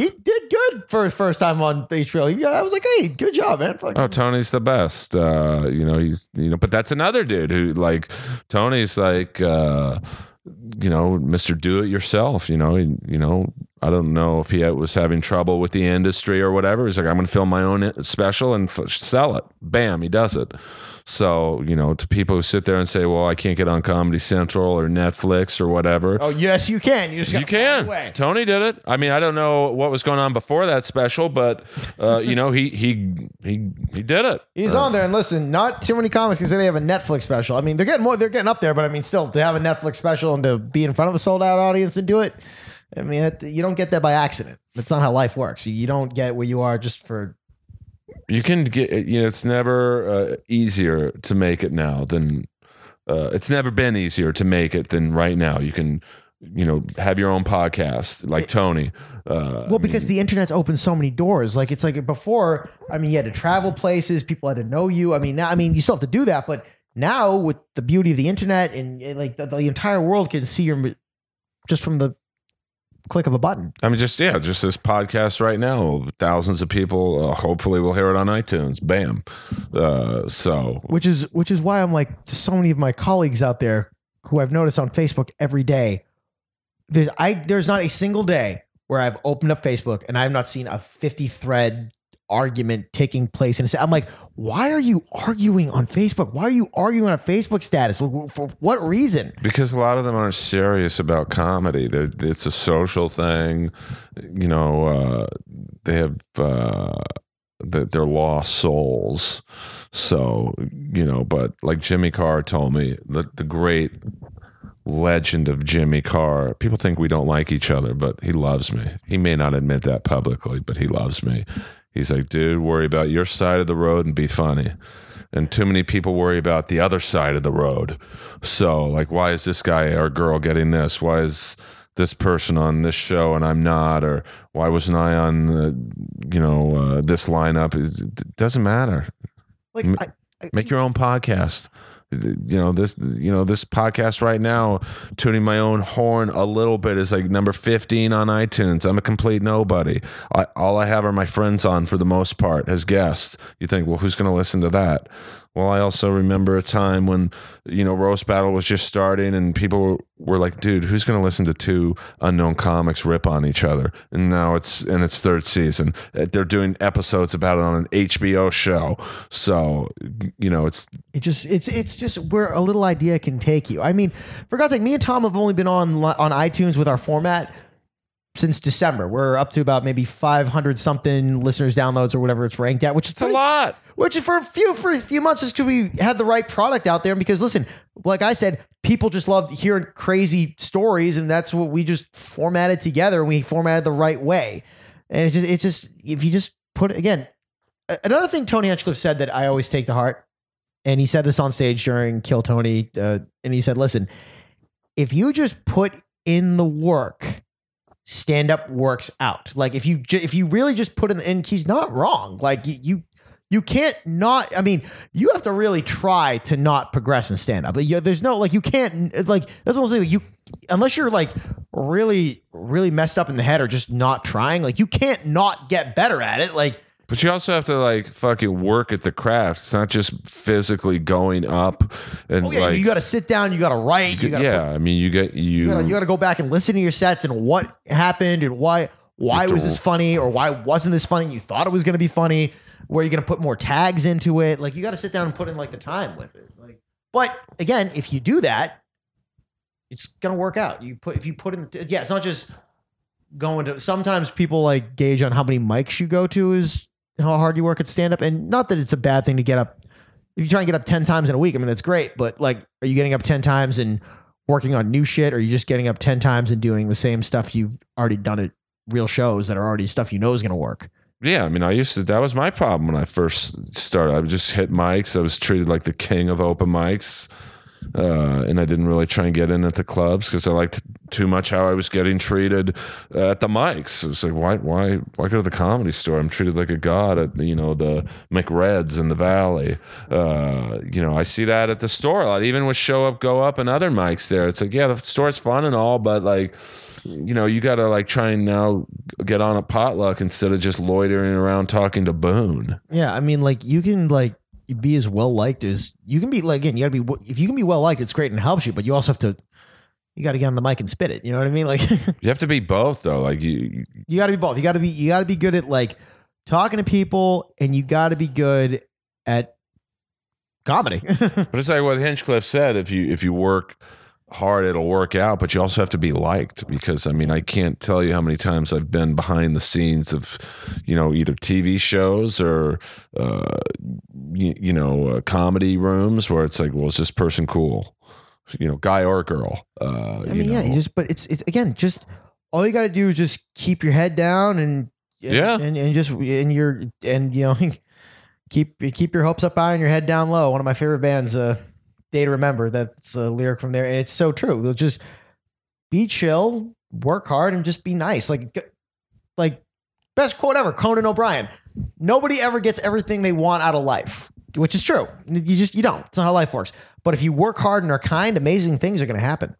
He did good for his first time on the. He- I was like, hey, good job, man. Fuck.
oh, Tony's the best. Uh, you know, he's you know, but that's another dude who like Tony's like uh, you know, Mister Do It Yourself. You know, he, you know, I don't know if he was having trouble with the industry or whatever. He's like, I'm going to film my own special and f- sell it. Bam, he does it. So you know, to people who sit there and say, "Well, I can't get on Comedy Central or Netflix or whatever,"
Oh yes, you can. You just
You can. Tony did it. I mean, I don't know what was going on before that special, but uh, you know, he he he he did it.
He's
Uh,
on there, and listen, not too many comics can say they have a Netflix special. I mean, they're getting more, they're getting up there, but I mean, still to have a Netflix special and to be in front of a sold out audience and do it, I mean, it, you don't get that by accident. That's not how life works. You don't get where you are just for.
You can get. You know, it's never uh, easier to make it now than. Uh, it's never been easier to make it than right now. You can, you know, have your own podcast like Tony. Uh,
Well, because the internet's opened so many doors. Like it's like before. I mean, you had to travel places. People had to know you. I mean, now, I mean, you still have to do that, but now with the beauty of the internet and, and, like the, the entire world can see your just from the click of a button.
I mean, just yeah, just this podcast right now. Thousands of people. Uh, hopefully, will hear it on iTunes. Bam. Uh, so
which is which is why I'm like to so many of my colleagues out there who I've noticed on Facebook every day. There's I there's not a single day where I've opened up Facebook and I have not seen a 50 thread argument taking place and I'm like, why are you arguing on Facebook? Why are you arguing on a Facebook status? For, what reason?
because a lot of them aren't serious about comedy. They're, it's a social thing. You know, uh, they have uh, they're, they're lost souls. So you know, but like Jimmy Carr told me, the the great legend of Jimmy Carr. People think we don't like each other, but he loves me. He may not admit that publicly, but he loves me. He's like, dude, worry about your side of the road and be funny. And too many people worry about the other side of the road. So, like, why is this guy or girl getting this? Why is this person on this show and I'm not? Or why wasn't I on, uh, you know, uh, this lineup? It, it doesn't matter.
Like
M-
I, I,
Make your own podcast. You know this. You know this podcast right now. Tuning my own horn a little bit is like number fifteen on iTunes. I'm a complete nobody. I, all I have are my friends on for the most part as guests. You think, well, who's going to listen to that? Well, I also remember a time when you know roast battle was just starting, and people were, like, "Dude, who's going to listen to two unknown comics rip on each other?" And now it's in its third season. Uh, They're doing episodes about it on an HBO show. So you know, it's
It just it's it's just where a little idea can take you. I mean, for God's sake, me and Tom have only been on on iTunes with our format since December. We're up to about maybe 500 something listeners downloads or whatever it's ranked at, which is
it's a lot.
Which is for a few for a few months just because we had the right product out there. Because listen, like I said, people just love hearing crazy stories, and that's what we just formatted together. and We formatted the right way, and it's just it's just if you just put again. Another thing Tony Hinchcliffe said that I always take to heart, and he said this on stage during Kill Tony, uh, and he said, "Listen, if you just put in the work." Stand up works out. Like if you ju- if you really just put in, the, and he's not wrong. Like you you, you can't not. I mean, you have to really try to not progress in stand up. But you, there's no like you can't like that's what I'm saying. Like, you unless you're like really really messed up in the head or just not trying. Like you can't not get better at it. Like
But you also have to like fucking work at the craft. It's not just physically going up and
Oh yeah,
like
you got to sit down. You got to write. You got to
yeah. I mean, you get you.
you gotta, you gotta go back and listen to your sets and what happened and why why
have to-
was this funny or why wasn't this funny? You thought it was gonna be funny. Where you're gonna put more tags into it? Like you got to sit down and put in like the time with it. Like, but again, if you do that, it's gonna work out. You put if you put in the yeah, it's not just going to. Sometimes people like gauge on how many mics you go to is how hard you work at stand up, and not that it's a bad thing to get up. If you try and get up ten times in a week, I mean that's great. But like, are you getting up ten times and working on new shit, or are you just getting up ten times and doing the same stuff you've already done at real shows that are already stuff you know is going to work?
Yeah, I mean, I used to. That was my problem when I first started. I would just hit mics. I was treated like the king of open mics, uh, and I didn't really try and get in at the clubs because I liked too much how I was getting treated uh, at the mics. It was like, why, why, why go to the comedy store? I'm treated like a god at you know the McReds in the Valley. Uh, you know, I see that at the store a lot. Even with Show Up, Go Up, and other mics there, it's like, yeah, the store's fun and all, but like you know, you got to like try and now get on a potluck instead of just loitering around talking to Boone.
Yeah, I mean, like you can like be as well liked as you can be. Like again, you got to be. If you can be well liked, it's great and it helps you. But you also have to. You got to get on the mic and spit it. You know what I mean? Like
You have to be both though. Like you,
you got to be both. You got to be. You got to be good at like talking to people, and you got to be good at comedy.
but it's like what Hinchcliffe said: if you if you work hard, it'll work out. But you also have to be liked because I mean, I can't tell you how many times I've been behind the scenes of, you know, either TV shows or, uh, you, you know, uh, comedy rooms where it's like, well, is this person cool? You know, guy or girl. Uh,
I mean, yeah,
know.
you just. But it's it's again just all you got to do is just keep your head down and and-
Yeah.
and, and just and your and you know keep keep your hopes up high and your head down low. One of my favorite bands, uh, Day to Remember. That's a lyric from there, and it's so true. They'll just be chill, work hard, and just be nice. Like like best quote ever, Conan O'Brien. Nobody ever gets everything they want out of life, which is true. You just you don't. It's not how life works. But if you work hard and are kind, amazing things are going to happen.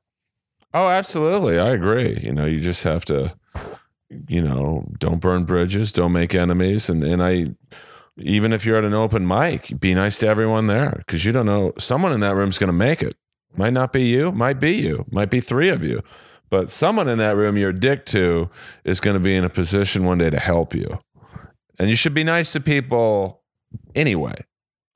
Oh, absolutely. I agree. You know, you just have to, you know, don't burn bridges, don't make enemies. And, and I, even if you're at an open mic, be nice to everyone there because you don't know, someone in that room's going to make it. Might not be you, might be you, might be three of you. But someone in that room you're a dick to is going to be in a position one day to help you. And you should be nice to people anyway.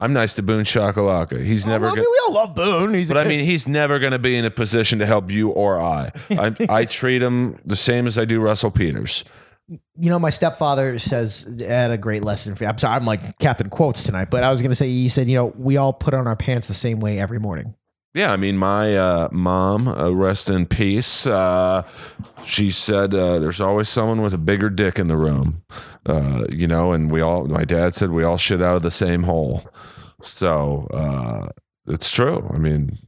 I'm nice to Boone Shakalaka. He's never
I mean, we all love Boone. He's
but I mean, he's never going to be in a position to help you or I. I, I treat him the same as I do Russell Peters.
You know, my stepfather says had a great lesson for you. I'm sorry, I'm like Captain Quotes tonight, but I was going to say, he said, you know, we all put on our pants the same way every morning.
Yeah, I mean, my uh, mom, uh, rest in peace. Uh, she said, uh, "There's always someone with a bigger dick in the room," uh, you know. And we all, my dad said, we all shit out of the same hole. So uh, it's true. I mean,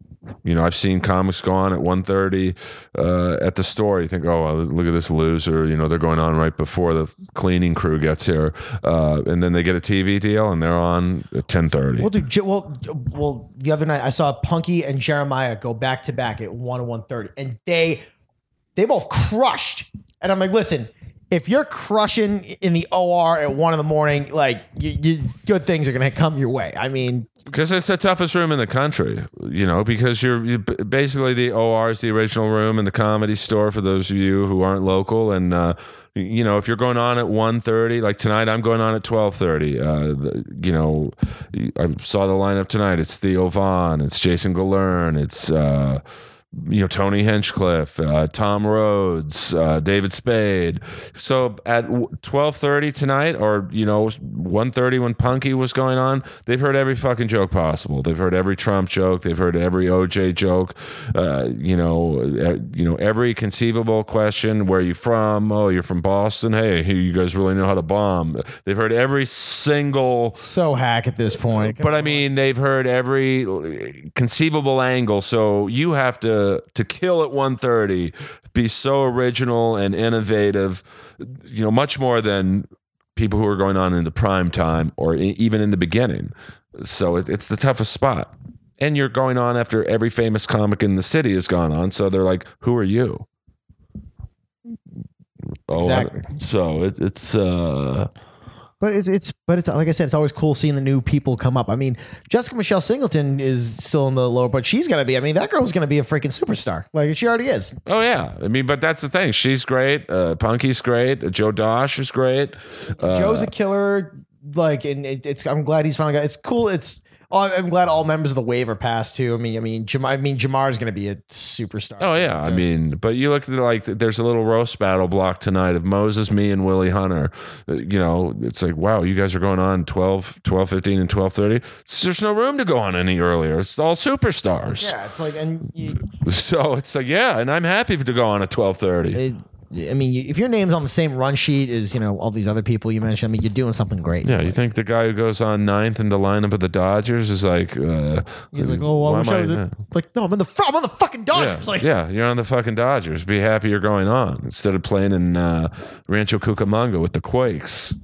you know, I've seen comics go on at 1.30 uh, at the store. You think, oh, look at this loser. You know, they're going on right before the cleaning crew gets here, uh, and then they get a TV deal and they're on at ten thirty.
Well, dude, well, well, the other night I saw Punky and Jeremiah go back to back at one and one thirty, and they they both crushed. And I'm like, listen, if you're crushing in the OR at one in the morning, like you, you, good things are gonna come your way. I mean,
Because it's the toughest room in the country, you know, because you're you, basically the OR is the original room in the comedy store for those of you who aren't local. And, uh, you know, if you're going on at 1.30, like tonight, I'm going on at 12.30. Uh, you know, I saw the lineup tonight. It's Theo Von. It's Jason Galern. It's, uh, you know Tony Hinchcliffe, uh, Tom Rhodes, uh, David Spade. So at twelve thirty tonight, or you know one thirty when Punky was going on, they've heard every fucking joke possible. They've heard every Trump joke. They've heard every OJ joke. Uh, you know, uh, you know every conceivable question. Where are you from? Oh, you're from Boston. Hey, hey, you guys really know how to bomb. They've heard every single
so hack at this point.
but I mean, they've heard every conceivable angle. So you have to to kill at 130, be so original and innovative, you know, much more than people who are going on in the prime time or even in the beginning. So it, it's the toughest spot. And you're going on after every famous comic in the city has gone on. So they're like, who are you? Oh,
Exactly.
So it, it's uh
But it's it's but it's like I said, it's always cool seeing the new people come up. I mean, Jessica Michelle Singleton is still in the lower, but she's gonna be. I mean, that girl's gonna be a freaking superstar. Like she already is.
Oh yeah, I mean, but that's the thing. She's great. Uh, Punky's great. Joe Dosh is great. Uh,
Joe's a killer. Like, and it, it's. I'm glad he's finally got. It's cool. It's. Oh, I'm glad all members of the wave are passed too. I mean, I mean, Jamar. I mean, Jamar's going to be a superstar.
Oh yeah, I mean, but you look at the, like there's a little roast battle block tonight of Moses, me, and Willie Hunter. Uh, You know, it's like wow, you guys are going on 12, 12 15 and twelve thirty. There's no room to go on any earlier. It's all superstars.
yeah, it's like, and you,
So it's like yeah, and I'm happy to go on at twelve thirty.
I mean, you- if your name's on the same run sheet as you know all these other people you mentioned, I mean, you're doing something great.
Yeah, you think the guy who goes on ninth in the lineup of the Dodgers is like? Uh,
He's like, oh, I wish I was
I-
like, no, I'm in the I'm on the fucking
Yeah,
Dodgers. Like,
yeah, you're on the fucking Dodgers. Be happy you're going on instead of playing in uh, Rancho Cucamonga with the Quakes.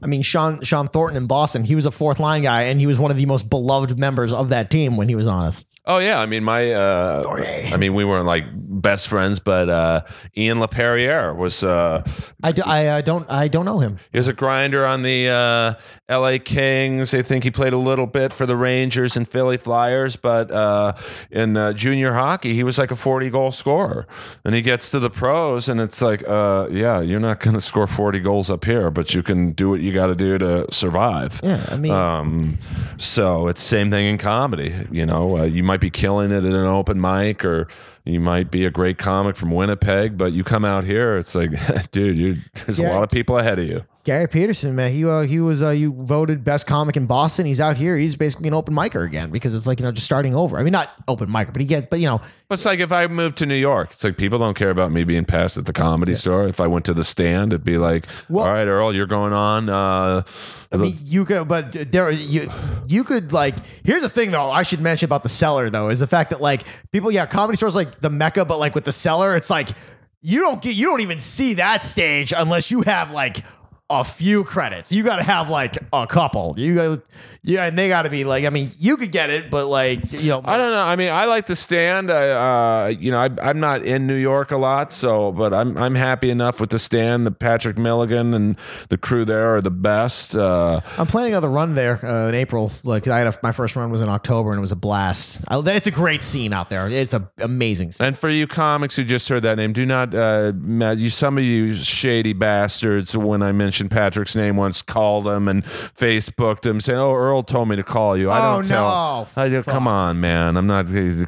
I mean, Sean Shawn Thornton in Boston, he was a fourth line guy, and he was one of the most beloved members of that team when he was on us.
Oh yeah, I mean my, uh, I mean we weren't like best friends, but uh, Ian LaPerriere was uh,
I, do, I uh, don't I don't know him.
he was a grinder on the uh, L.A. Kings. I think he played a little bit for the Rangers and Philly Flyers, but uh, in uh, junior hockey he was like a 40 goal scorer. And he gets to the pros, and it's like, uh, yeah, you're not going to score 40 goals up here, but you can do what you got to do to survive.
Yeah, I mean,
Um, so it's the same thing in comedy. You know, uh, you might be killing it at an open mic, or you might be a great comic from Winnipeg, but you come out here, it's like, dude, you, there's
Yeah.
a lot of people ahead of you.
Gary Peterson, man, he uh, he was uh, you voted best comic in Boston. He's out here. He's basically an open micer again because it's like you know just starting over. I mean, not open micer, but he gets, but you know,
It's like if I moved to New York, it's like people don't care about me being passed at the comedy store. If I went to the stand, it'd be like,
Well-
all right, Earl, you're going on. Uh,
I mean, you could, but there, you, you could like. Here's the thing, though. I should mention about the cellar, though, is the fact that like people, yeah, comedy stores like the mecca, but like with the cellar, it's like you don't get, you don't even see that stage unless you have like a few credits. You got to have like a couple. You got, yeah, and they got to be like. I mean, you could get it, but like you know,
I don't know. I mean, I like the stand. I, uh, you know, I, I'm not in New York a lot, so but I'm I'm happy enough with the stand. The Patrick Milligan and the crew there are the best. Uh,
I'm planning another run there uh, in April. Like I had a, my first run was in October and it was a blast. I, it's a great scene out there. It's a amazing. Scene.
and for you comics who just heard that name, do not uh, ma- you some of you shady bastards. When I mentioned Patrick's name once, called him and Facebooked him saying, "Oh, Earl told me to call you." I
Oh,
don't tell.
no.
I come on, man. I'm not.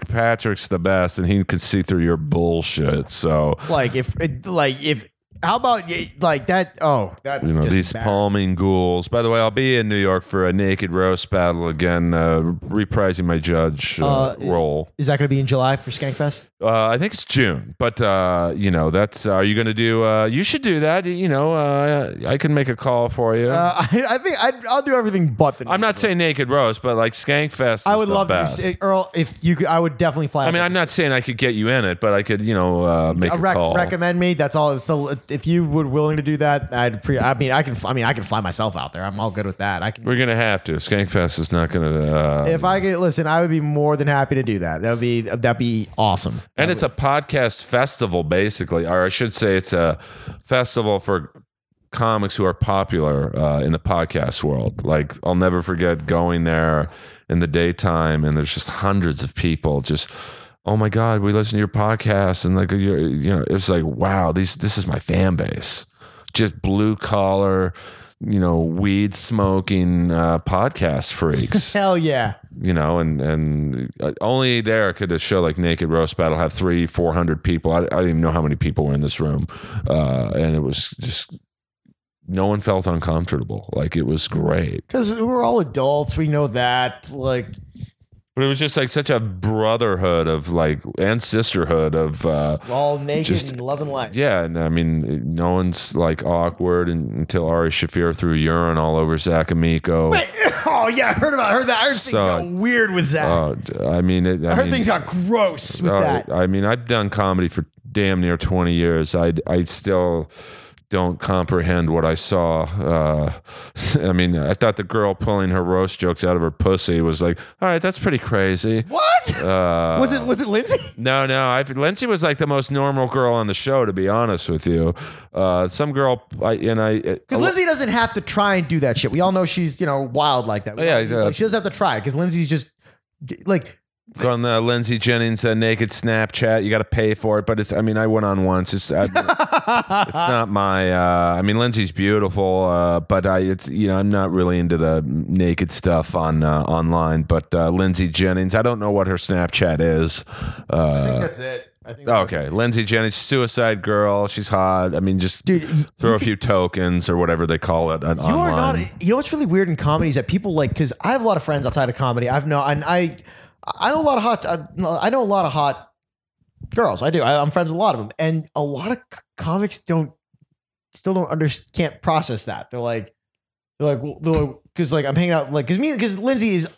Patrick's the best, and he could see through your bullshit. So
Like if like if how about like that? Oh, that's
You know,
just
these palming ghouls. By the way, I'll be in New York for a naked roast battle again, uh, reprising my judge uh,
Uh,
role.
Is that going to be in July for Skankfest?
Uh, I think it's June, but uh, you know, that's. are you going to do? Uh, you should do that. You know, uh, I can make a call for you.
Uh, I, I think I'd, I'll do everything but the.
I'm not saying naked roast, but like Skankfest.
I would love
best.
to, Earl. If you could, I would definitely fly.
I mean. I'm not saying I could get you in it, but I could, you know, uh, make
Uh,
a
rec-
call.
recommend me. That's all. It's a, if you would willing to do that, I'd. Pre- I mean, I can. I mean, I can fly myself out there. I'm all good with that. I can.
We're gonna have to. Skankfest is not gonna. Uh,
If I could listen, I would be more than happy to do that. That would be that'd be awesome.
And it's a podcast festival, basically, or I should say, it's a festival for comics who are popular uh, in the podcast world. Like, I'll never forget going there in the daytime, and there's just hundreds of people just. Oh my God! We listen to your podcast, and like you know, it was like, wow, these this is my fan base, just blue collar, you know, weed smoking uh, podcast freaks
Hell yeah.
You know, and and uh, only there could a show like Naked Roast Battle have three, four hundred people. I, I didn't even know how many people were in this room, uh, and it was just no one felt uncomfortable. Like it was great,
Because we're all adults. We know that. Like,
but it was just like such a brotherhood of like and sisterhood of. Uh,
we're all naked
Just-
and loving life.
yeah, and I mean, no one's like awkward and, until Ari Shaffir threw urine all over Zach Amico.
oh, yeah. I heard about I heard that. I heard things
So-
got weird with Zach.
Uh, d- I mean, it, I,
I heard
mean,
things got gross with
Uh,
that.
I mean, I've done comedy for damn near 20 years. I I still don't comprehend what I saw. Uh, I mean, I thought the girl pulling her roast jokes out of her pussy was like, all right, that's pretty crazy.
What?
Uh,
was it was it Lindsay?
No, no. I, Lindsay was like the most normal girl on the show, to be honest with you. Uh, some girl, I, and I,
Because Lindsay doesn't have to try and do that shit. We all know she's you know wild like that. We
yeah,
like, she doesn't have to try because Lindsay's just like
on the Lindsay Jennings uh, naked Snapchat, you got to pay for it. But it's, I mean, I went on once. It's, I, it's not my. Uh, I mean, Lindsay's beautiful, uh, but I, it's you know, I'm not really into the naked stuff on uh, online. But uh, Lindsay Jennings, I don't know what her Snapchat is. Uh, I think
that's it. I think
okay, Lindsay Jennings, Suicide Girl. She's hot. I mean, just
dude.
throw a few tokens or whatever they call it on,
You are not. You know what's really weird in comedy is that people like because I have a lot of friends outside of comedy. I've know and I, I know a lot of hot. I know a lot of hot girls. I do. I, I'm friends with a lot of them, and a lot of comics don't still don't under can't process that. They're like, they're like, because like I'm hanging out like because me because Lindsay is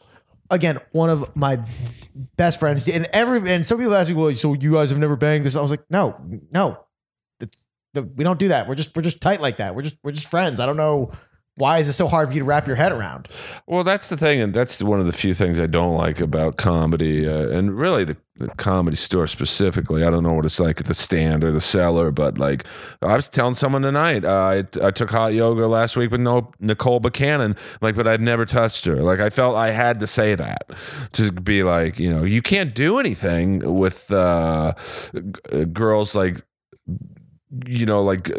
again one of my best friends, and every and some people ask me, well, so you guys have never banged this? I was like, no, no, it's we don't do that. We're just we're just tight like that. We're just we're just friends. I don't know why is it so hard for you to wrap your head around.
Well, that's the thing, and that's one of the few things I don't like about comedy, uh, and really the, the comedy store specifically. I don't know what it's like at the stand or the cellar, but like I was telling someone tonight, uh, I, I took hot yoga last week with no Nicole Buchanan, like, but I'd never touched her. Like, I felt I had to say that to be like, you know, you can't do anything with uh, g- girls like you know, like,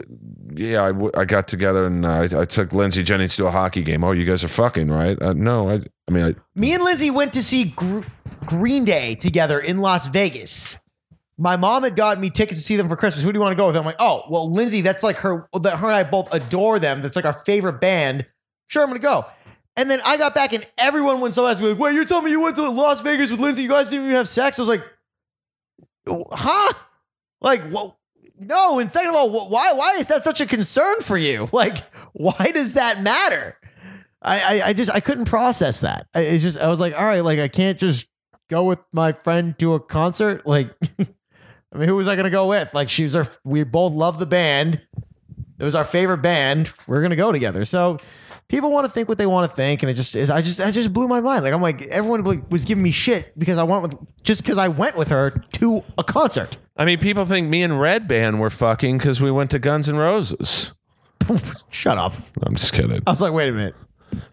yeah, I, got together and I, I took Lindsay Jennings to a hockey game. Oh, you guys are fucking, right? Uh, no, I, I mean, I,
Me and Lindsay went to see Gr- Green Day together in Las Vegas. My mom had gotten me tickets to see them for Christmas. Who do you want to go with? I'm like, oh, well, Lindsay, that's like her. That her and I both adore them. That's like our favorite band. Sure, I'm gonna go. And then I got back, and everyone went so me, like, "Wait, you're telling me you went to Las Vegas with Lindsay? You guys didn't even have sex?" I was like, "Huh? Like, well, no." And second of all, why? Why is that such a concern for you? Like, why does that matter? I, I, I just I couldn't process that. I it's just I was like, all right, like I can't just go with my friend to a concert. Like, I mean, who was I gonna go with? Like, she was our. We both love the band. It was our favorite band. We're gonna go together. So people want to think what they want to think, and it just is. I just I just blew my mind. Like I'm like everyone was giving me shit because I went with just because I went with her to a concert.
I mean, people think me and Red Band were fucking because we went to Guns N' Roses.
Shut up.
I'm just kidding.
I was like, wait a minute.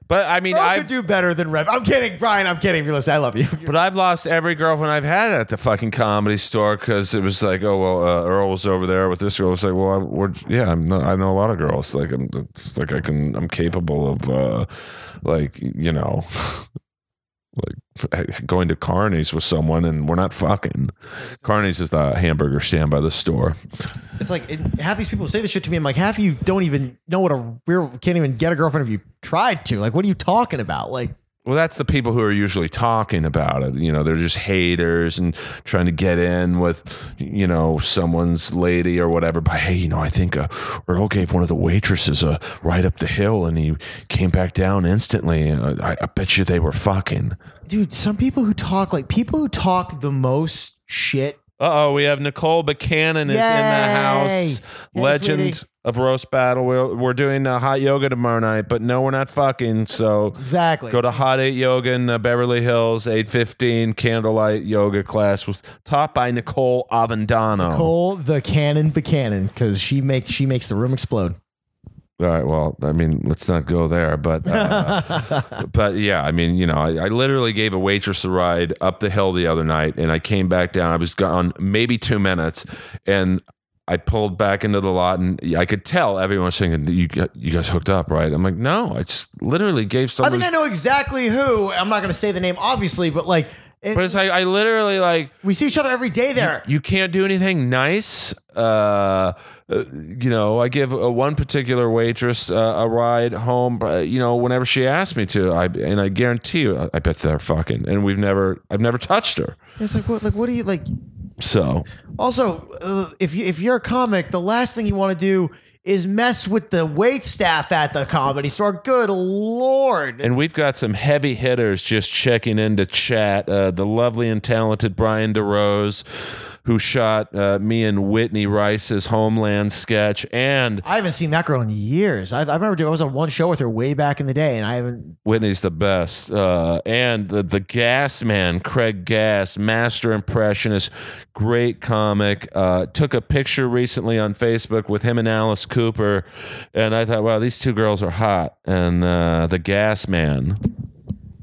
But I mean,
I
I've
could do better than Rev. I'm kidding, Brian. I'm kidding. Listen, I love you.
But I've lost every girlfriend I've had at the fucking comedy store because it was like, oh well, uh, Earl was over there with this girl. It's like, well, I, we're, yeah, I'm not, I know a lot of girls. Like, I'm it's like I can, I'm capable of, uh, like, you know, like going to Carney's with someone and we're not fucking. Carney's is the hamburger stand by the store.
It's like it, half these people say this shit to me. I'm like, half of you don't even know what a real can't even get a girlfriend if you tried to. Like, what are you talking about? Like,
Well, that's the people who are usually talking about it. You know, they're just haters and trying to get in with, you know, someone's lady or whatever. But hey, you know, I think uh, Earl gave one of the waitresses a ride up the hill and he came back down instantly. Uh, I, I bet you they were fucking.
dude, some people who talk like people who talk the most shit.
Uh oh, we have Nicole Buchanan is in the house.
Hey,
Legend
sweetie.
of roast battle. We're, we're doing uh, hot yoga tomorrow night, but no, we're not fucking. So
Exactly.
Go to Hot Eight Yoga in uh, Beverly Hills, eight fifteen candlelight yoga class with taught by Nicole Avendano.
Nicole the Cannon Buchanan because she makes she makes the room explode.
All right, well, I mean, let's not go there, but uh, but yeah, I mean, you know, I, I literally gave a waitress a ride up the hill the other night, and I came back down. I was gone maybe two minutes, and I pulled back into the lot, and I could tell everyone was thinking, "You you guys hooked up, right?" I'm like, "No, I just literally gave
something
I
think I know exactly who. I'm not going to say the name, obviously, but like, it-
but it's like I literally like
we see each other every day there.
you can't do anything nice. Uh, uh, you know, I give uh one particular waitress uh, a ride home. Uh, you know, whenever she asked me to, I and I guarantee you, I, I bet they're fucking. And we've never, I've never touched her.
It's like what? Like what do you like?
So
Also, uh, if you if you're a comic, the last thing you want to do is mess with the wait staff at the comedy store. Good lord!
And we've got some heavy hitters just checking in to chat. Uh, the lovely and talented Brian DeRose, who shot uh, me and Whitney Rice's Homeland sketch, and
I haven't seen that girl in years. I, I remember doing, I was on one show with her way back in the day, and I haven't.
Whitney's the best. Uh, and the the Gas Man, Craig Gass, master impressionist, great comic. Uh, took a picture recently on Facebook with him and Alice Cooper, and I thought, wow, these two girls are hot. And uh, the Gas Man.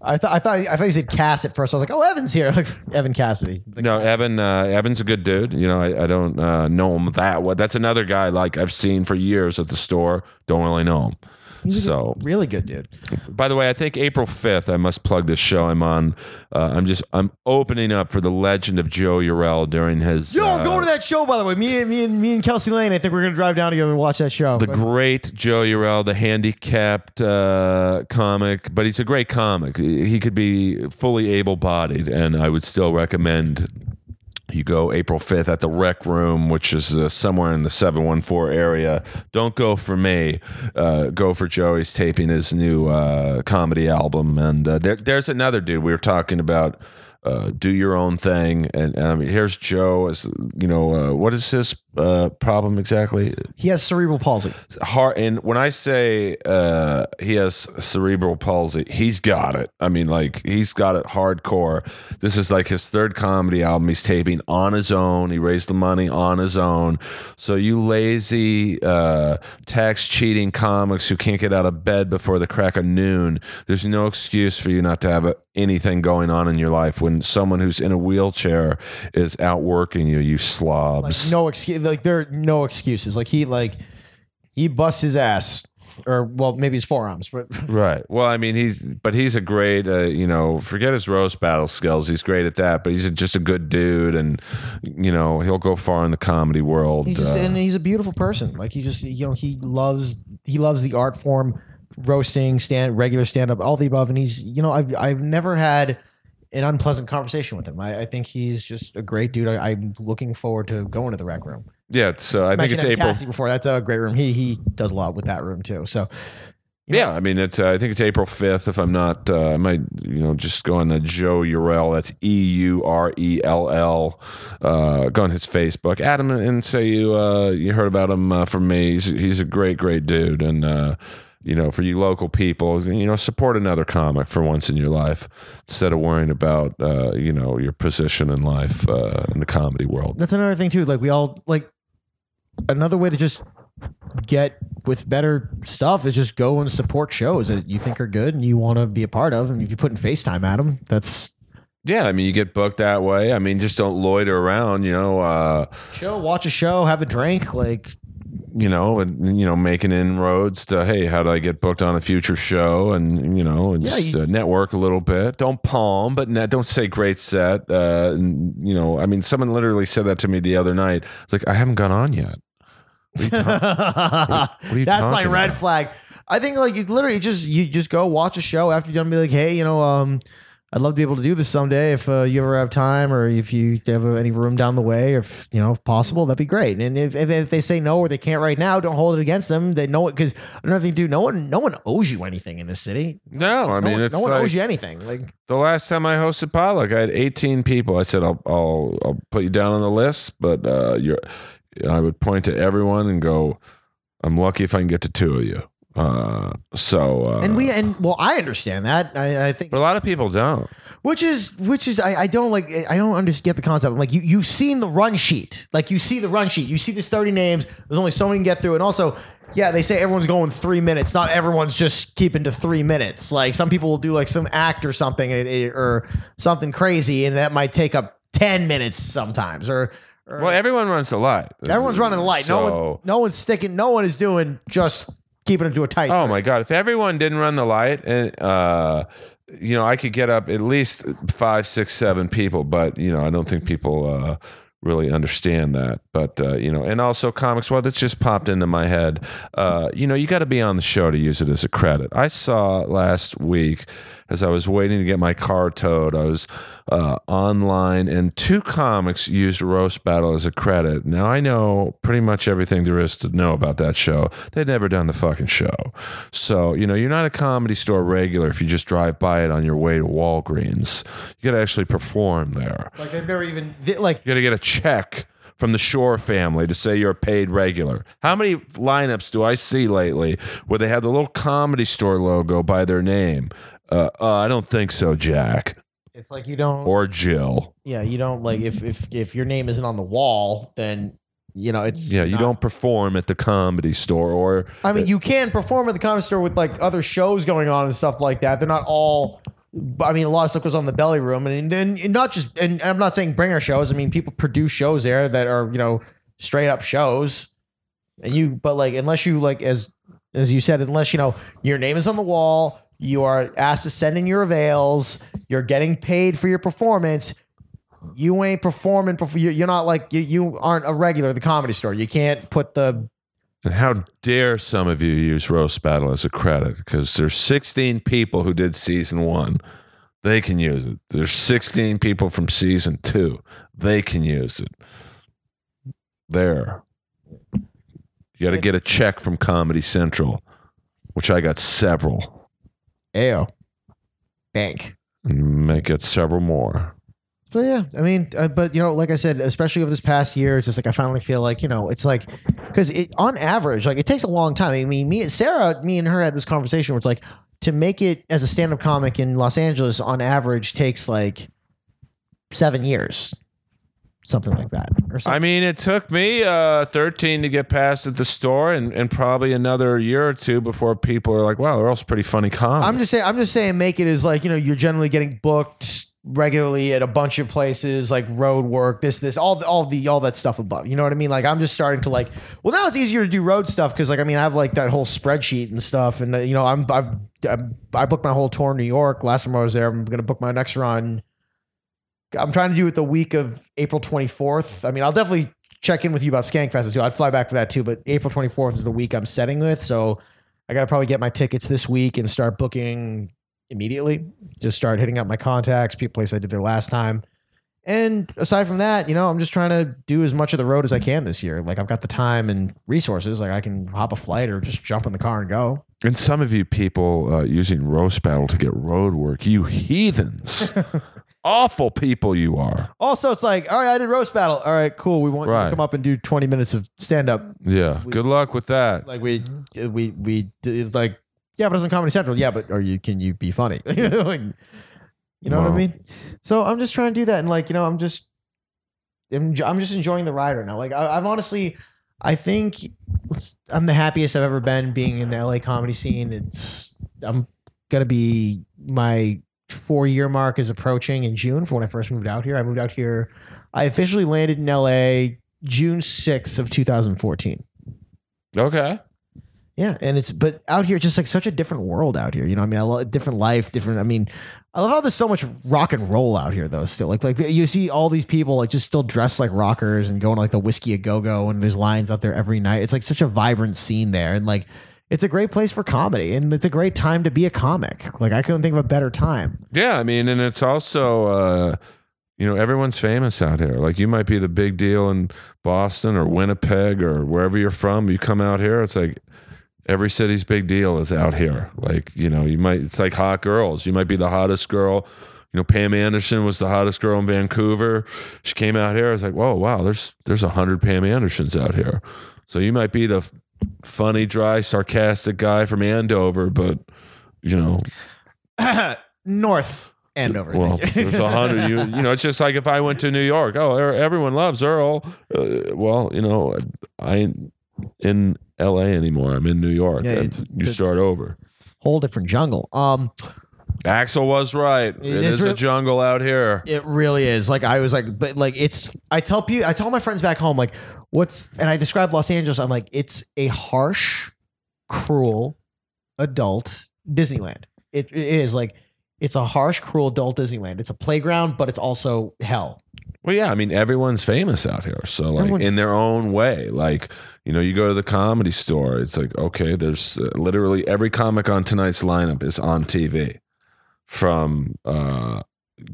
I thought I thought I thought you said Cass at first. I was like, oh, Evan's here, like Evan Cassidy.
No, Evan. Uh, Evan's a good dude. You know, I, I don't uh, know him that well. That's another guy like I've seen for years at the store. Don't really know him.
He's
So,
really good dude.
by the way, I think April fifth. I must plug this show I'm on. Uh, I'm just I'm opening up for the legend of Joe Urell during his.
Yo,
uh,
going to that show by the way. Me and me and me and Kelsey Lane. I think we're gonna drive down together and watch that show.
the
But-
great Joe Urell, the handicapped uh, comic, but he's a great comic. He could be fully able-bodied, and I would still recommend you go April 5th at the Rec Room, which is uh, somewhere in the 714 area. Don't go for me. Uh, go for Joe. He's taping his new uh, comedy album. And uh, there, there's another dude we were talking about. Uh, do your own thing, and, and I mean, here's Joe. As you know, uh, what is his uh, problem exactly?
he has cerebral palsy.
Heart, and when I say uh, he has cerebral palsy, he's got it. I mean, like he's got it hardcore. This is like his third comedy album. He's taping on his own. He raised the money on his own. So you lazy uh, tax cheating comics who can't get out of bed before the crack of noon, there's no excuse for you not to have a, anything going on in your life when someone who's in a wheelchair is outworking you. You
Like
slobs.
no excuse. Like there are no excuses. Like he like he busts his ass, or well maybe his forearms, but
Right. Well, I mean, he's but he's a great, uh, you know, forget his roast battle skills. He's great at that, but he's a, just a good dude, and you know, he'll go far in the comedy world.
he just
uh,
and he's a beautiful person. Like he just you know he loves he loves the art form, roasting, stand regular stand up, all the above. And he's you know I've I've never had an unpleasant conversation with him. I, I think he's just a great dude. I, I'm looking forward to going to the rec room.
Yeah. So I think it's April.
Before. That's a great room. He he does a lot with that room too. So you know,
Yeah, I mean, it's. Uh, I think it's April fifth. If I'm not, uh, I might, you know, just go on the Joe Urell. That's E U R E L L. Uh, go on his Facebook, Adam, and say you uh, you heard about him uh, from me. He's, he's a great, great dude, and uh, you know, for you local people, you know, support another comic for once in your life instead of worrying about, uh, you know, your position in life uh, in the comedy world.
that's another thing too. Like we all like another way to just get with better stuff is just go and support shows that you think are good and you want to be a part of. And if you put in FaceTime at them, that's
Yeah, I mean, you get booked that way. I mean, just don't loiter around. You know. Uh,
show, watch a show, have a drink. Like
you know, and you know, making inroads to hey, how do I get booked on a future show, and you know, and
Yeah,
just
you-
uh, network a little bit. Don't palm, but net, don't say great set. Uh, and, you know, I mean, someone literally said that to me the other night. It's like I haven't gone on yet. What are you, ta- what
That's like red
about?
flag. I think like you literally just you just go watch a show after you're done. And be like, hey, you know, um, I'd love to be able to do this someday if uh, you ever have time or if you have any room down the way, or if you know, if possible, that'd be great. And if, if, if they say no or they can't right now, don't hold it against them. They know it because another thing, dude, no one no one owes you anything in this city.
No, I
No
mean,
one,
it's
no one
like
owes you anything. Like
the last time I hosted Potluck, I had 18 people. I said, I'll, I'll, I'll put you down on the list, but uh, you're, I would point to everyone and go, I'm lucky if I can get to two of you. Uh, so, uh,
and we and well, I understand that. I, I think
but a lot of people don't.
Which is which is I, I don't like I don't understand get the concept. I'm like you you've seen the run sheet. Like you see the run sheet. You see there's 30 names. There's only so many can get through. And also, yeah, they say everyone's going three minutes. Not everyone's just keeping to three minutes. Like some people will do like some act or something eh, eh, or something crazy, and that might take up 10 minutes sometimes. Or, or
Well, everyone runs the light.
everyone's running the light. No one
So-
no one's sticking. No one is doing just keeping it to a tight.
Oh my god! If everyone didn't run the light, and uh, you know, I could get up at least five, six, seven people. But you know, I don't think people uh, really understand that. But uh, you know, and also comics. Well, that's just popped into my head. Uh, you know, you got to be on the show to use it as a credit. I saw last week as I was waiting to get my car towed, I was uh, online, and two comics used Roast Battle as a credit. Now, I know pretty much everything there is to know about that show. They'd never done the fucking show. So, you know, you're not a comedy store regular if you just drive by it on your way to Walgreens. You got to actually perform there.
Like they've never even like
You got to get a check from the Shore family to say you're a paid regular. How many lineups do I see lately where they have the little comedy store logo by their name? Uh, uh, I don't think so, Jack
it's like you don't
or Jill.
yeah you don't like if if if your name isn't on the wall then you know it's
Yeah, you
not-
don't perform at the comedy store or
I mean, you can perform at the comedy store with like other shows going on and stuff like that. They're not all. I mean, a lot of stuff goes on in the belly room, and then and not just. And I'm not saying bringer shows. I mean, people produce shows there that are you know straight up shows, and you. But like, unless you like as as you said, unless you know your name is on the wall, you are asked to send in your avails, you're getting paid for your performance. You ain't performing. Before, you- you're not like you, you aren't a regular at the comedy store. You can't put the
And how dare some of you use Roast Battle as a credit? Because there's 16 people who did season one. They can use it. There's 16 people from season two. They can use it. There. You got to get a check from Comedy Central, which I got several.
AO bank.
Make it several more.
So yeah, I mean, uh, but you know, like I said, especially over this past year, it's just like I finally feel like you know, it's like because it on average, like it takes a long time. I mean, me and Sarah, me and her had this conversation where it's like to make it as a stand-up comic in Los Angeles on average takes like seven years, something like that, or something.
I mean, it took me uh, 13 to get past at the store and, and probably another year or two before people are like, wow, they're also pretty funny comics.
I'm just saying. I'm just saying. Make it is like you know you're generally getting booked regularly at a bunch of places like road work this this all the, all the all that stuff above you know what i mean like i'm just starting to like well now it's easier to do road stuff because like i mean i have like that whole spreadsheet and stuff and uh, you know i'm I've, I've i booked my whole tour in new york last time i was there i'm gonna book my next run i'm trying to do it the week of april 24th i mean i'll definitely check in with you about skankfest too i'd fly back for that too but april 24th is the week i'm setting with so I got to probably get my tickets this week and start booking immediately. Just start hitting up my contacts, people place I did there last time. And aside from that, you know, I'm just trying to do as much of the road as I can this year. Like I've got the time and resources. Like I can hop a flight or just jump in the car and go.
And some of you people uh, using roast battle to get road work, you heathens, awful people you are.
Also, it's like, all right, I did roast battle. All right, cool. We want you
Right.
to come up and do 20 minutes of stand up.
Yeah, good luck with that.
Like we, we, we. It's like, yeah, but it's on Comedy Central. Yeah, but are you? Can you be funny? like, you know what I
Wow.
mean? So I'm just trying to do that, and like, you know, I'm just, I'm, I'm just enjoying the ride right now. Like, I, I'm honestly, I think it's, I'm the happiest I've ever been being in the LA comedy scene. It's, I'm gonna be my four year mark is approaching in June for when I first moved out here. I moved out here. I officially landed in LA June 6th of 2014.
Okay.
Yeah, and it's but out here, just like such a different world out here. You know, I mean, I love different life, different. I mean, I love how there's so much rock and roll out here, though. Still, like like you see all these people like just still dressed like rockers and going to like the Whisky a Go Go, and there's lines out there every night. It's like such a vibrant scene there, and like it's a great place for comedy, and it's a great time to be a comic. Like I couldn't think of a better time.
Yeah, I mean, and it's also, uh, you know, everyone's famous out here. Like you might be the big deal in Boston or Winnipeg or wherever you're from. You come out here, it's like every city's big deal is out here. Like, you know, you might, it's like hot girls. You might be the hottest girl. You know, Pam Anderson was the hottest girl in Vancouver. She came out here. I was like, whoa, wow, there's there's a hundred Pam Andersons out here. So you might be the funny, dry, sarcastic guy from Andover, but you know,
North Andover.
well, there's a hundred. You, you know, it's just like if I went to New York. Oh, er- everyone loves Earl. Uh, well, you know, I ain't in L.A. anymore. I'm in New York.
Yeah,
you start over.
Whole different jungle. Um,
Axl was right. it
is
is,
real-
a jungle out here.
It really is. Like I was like, but like it's. I tell people, I tell my friends back home, like, what's, and I describe Los Angeles. I'm like, it's a harsh, cruel, adult Disneyland. It, it is like, it's a harsh, cruel adult Disneyland. It's a playground, but it's also hell.
Well, yeah. I mean, everyone's famous out here. So, like,
Everyone's-
in their own way. Like, you know, you go to the comedy store. It's like, okay, there's uh, literally every comic on tonight's lineup is on TV. From uh,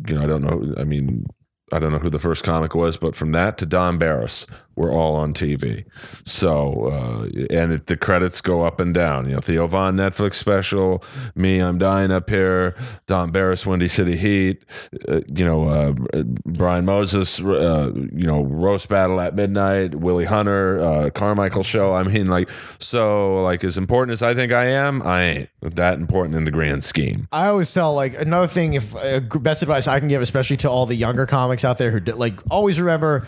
you know I don't know. I mean, I don't know who the first comic was, but from that to Don Barris, we're all on TV. So uh, and it, the credits go up and down. You know, Theo Von Netflix special, me, I'm dying up here. Don Barris, Windy City Heat. Uh, you know, uh, Brian Moses. Uh, you know, roast battle at midnight. Willie Hunter, uh, Carmichael show. I mean, like so, like as important as I think I am, I ain't that important in the grand scheme.
I always tell like another thing. If uh, best advice I can give, especially to all the younger comics out there who like always remember,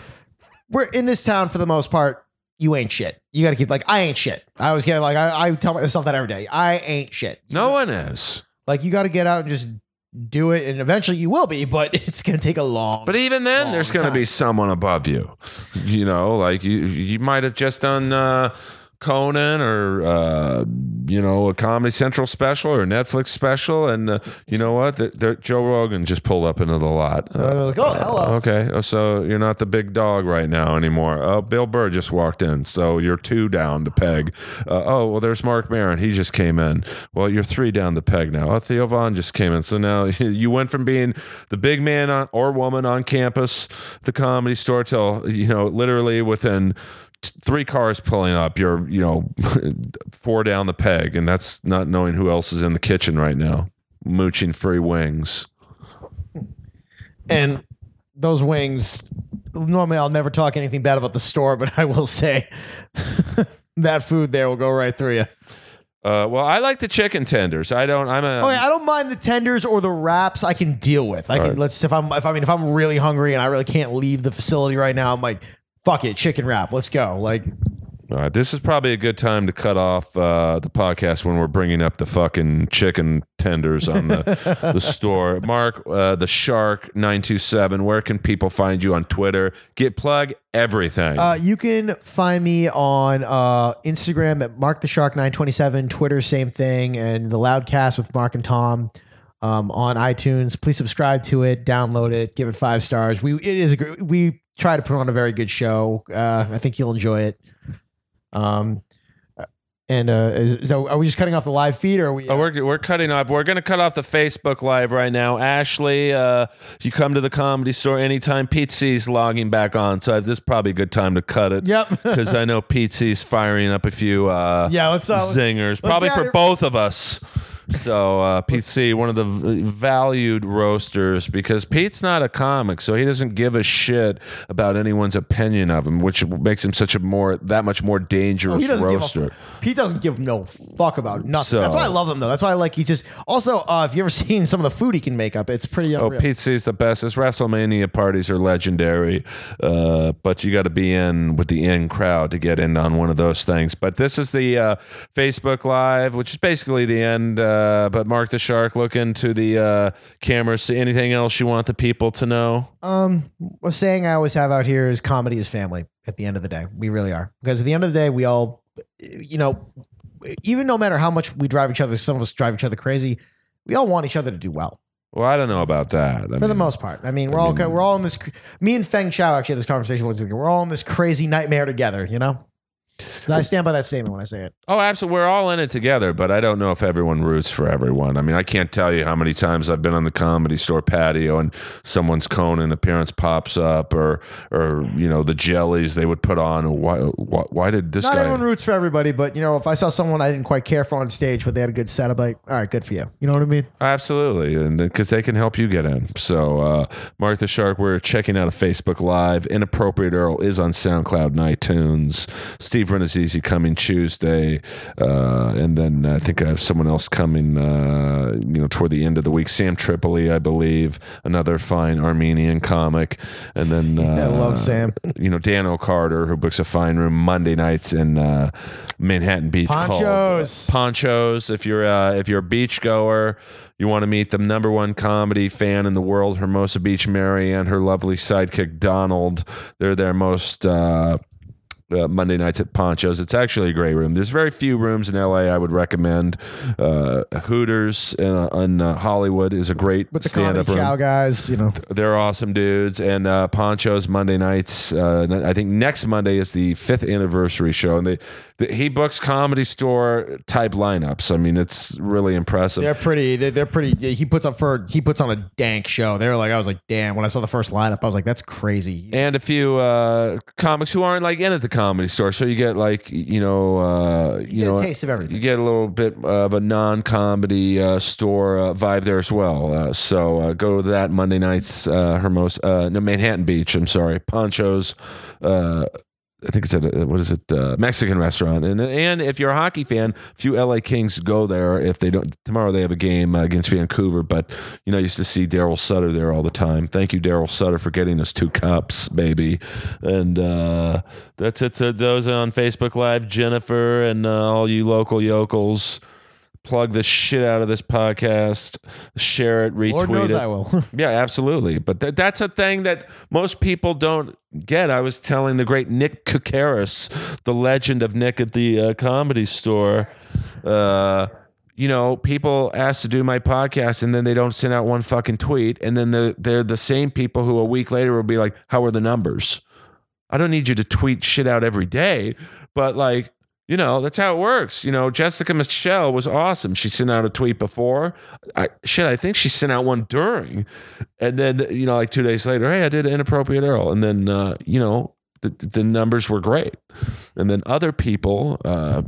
we're in this town for the most part. You ain't shit. You got to keep like I ain't shit. I always get like I, I tell myself that every day. I ain't shit.
No one is.
Like you got to get out and just do it, and eventually you will be. But it's gonna take a long.
But even then, there's going to be someone above you. You know, like you, you might have just done uh, Conan or uh, you know a Comedy Central special or a Netflix special, and uh, you know what? The, the, Joe Rogan just pulled up into the lot. Uh,
Uh, like, oh, hello.
Okay, oh, so you're not the big dog right now anymore. Oh, Bill Burr just walked in, so you're two down the peg. Uh, oh, well, there's Marc Maron. He just came in. Well, you're three down the peg now. Oh, Theo Von just came in. So now you went from being the big man on, or woman on campus, the comedy store, till you know literally within three cars pulling up, you're you know four down the peg, and that's not knowing who else is in the kitchen right now, mooching free wings.
and those wings. Normally, I'll never talk anything bad about the store, but I will say that food there will go right through you.
Uh, well, I like the chicken tenders. I don't. I'm a.
Okay, I don't mind the tenders or the wraps. I can deal with. I can
Right.
let's if I'm if I mean if I'm really hungry and I really can't leave the facility right now, I'm like, fuck it, chicken wrap. Let's go. Like,
All right, this is probably a good time to cut off uh, the podcast when we're bringing up the fucking chicken tenders on the, the store. Mark, uh, the Shark nine two seven. Where can people find you on Twitter? Get plug everything.
uh, you can find me on uh, Instagram at Mark the Shark nine twenty seven, Twitter same thing, and the Loudcast with Mark and Tom. Um, on iTunes, please subscribe to it, download it, give it five stars. We it is a we try to put on a very good show. Uh, I think you'll enjoy it. Um, and uh, is, so are we just cutting off the live feed, or are we?
Oh, we're, we're cutting off. We're going to cut off the Facebook Live right now. Ashley, uh, you come to the comedy store anytime. Pete C's logging back on. So this is probably a good time to cut it.
Yep.
Because I know Pete C's firing up a few uh,
Yeah, let's, uh, let's-
zingers, probably
get
for both of us. So uh, Pete C, one of the valued roasters, because Pete's not a comic, so he doesn't give a shit about anyone's opinion of him, which makes him such a more that much more dangerous
Oh, he doesn't
roaster.
give a, Pete doesn't give no fuck about nothing.
So-
That's why I love him though. That's why I like he just also uh, if you ever seen some of the food he can make up, it's pretty
Oh,
unreal.
Pete C's the best. His WrestleMania parties are legendary, uh, but you got to be in with the in crowd to get in on one of those things. But this is the uh, Facebook Live, which is basically the end. Uh, but Mark the Shark, look into the uh, camera. See anything else you want the people to know?
Um, a saying I always have out here is comedy is family. At the end of the day, we really are because at the end of the day, we all, you know, even no matter how much we drive each other, some of us drive each other crazy. We all want each other to do well
Well, I don't know about that. I
for the most part. I mean, we're
I
all
mean-
we're all in this. Me and Feng Chao actually had this conversation once. We're all in this crazy nightmare together. You know, I stand by that statement when I say it.
Oh, absolutely. We're all in it together, but I don't know if everyone roots for everyone. I mean, I can't tell you how many times I've been on the comedy store patio and someone's Conan appearance pops up, or or you know the jellies they would put on. Why why, why did this
Not
guy?
everyone roots for everybody, but you know, if I saw someone I didn't quite care for on stage, but they had a good set, I'm like, all right, good for you. You know what I mean?
Absolutely, and because they can help you get in. So, uh, Mark the Shark, we're checking out a Facebook Live. Inappropriate Earl is on SoundCloud and iTunes. Steve Rannazzisi coming Tuesday, uh, and then I think I have someone else coming. Uh, you know, toward the end of the week. Sam Tripoli, I believe, another fine Armenian comic, and then uh,
I love Sam.
You know, Dan O'Carter, who books a fine room Monday nights in uh, Manhattan Beach. called, uh,
Ponchos.
ponchos. If you're uh, if you're a beach goer, you want to meet the number one comedy fan in the world, Hermosa Beach Mary, and her lovely sidekick Donald. They're their most. Uh, uh, Monday nights at Ponchos. It's actually a great room. There's very few rooms in LA I would recommend. Uh, Hooters in, uh, uh, Hollywood is a great
With the
stand
comedy
up room.
chow guys, you know.
They're awesome dudes. And uh, Ponchos Monday nights. Uh, I think next Monday is the fifth anniversary show, and they, they he books comedy store type lineups. I mean, it's really impressive.
They're pretty. They're, they're pretty. He puts up for. He puts on a dank show. They're like, I was like, damn. When I saw the first lineup, I was like, that's crazy.
and a few uh, comics who aren't like in at the comedy store. So you get like you know uh, you,
You get a
know
taste of everything.
You get a little bit of a non-comedy uh, store uh, vibe there as well. Uh, so uh, go to that Monday nights. Uh, Hermos, uh, no Manhattan Beach. I'm sorry, Ponchos. I think it's at a, what is it uh, Mexican restaurant and and if you're a hockey fan, a few LA Kings go there if they don't tomorrow they have a game uh, against Vancouver but you know I used to see Darryl Sutter there all the time. Thank you Darryl Sutter for getting us two cups, baby. And uh, that's it to those on Facebook Live, Jennifer and uh, all you local yokels. Plug the shit out of this podcast, share it, retweet
Lord knows
it.
I will.
Yeah, absolutely. But th- that's a thing that most people don't get. I was telling the great Nick Kukaris, the legend of Nick at the uh, comedy store. Uh, you know, people ask to do my podcast and then they don't send out one fucking tweet. And then the, they're the same people who a week later will be like, How are the numbers? I don't need you to tweet shit out every day, but like, you know, that's how it works. You know, Jessica Michelle was awesome. She sent out a tweet before. I shit, I think she sent out one during. And then, you know, like two days later, hey, I did an inappropriate Earl. And then, uh, you know, the, the numbers were great. And then other people, uh,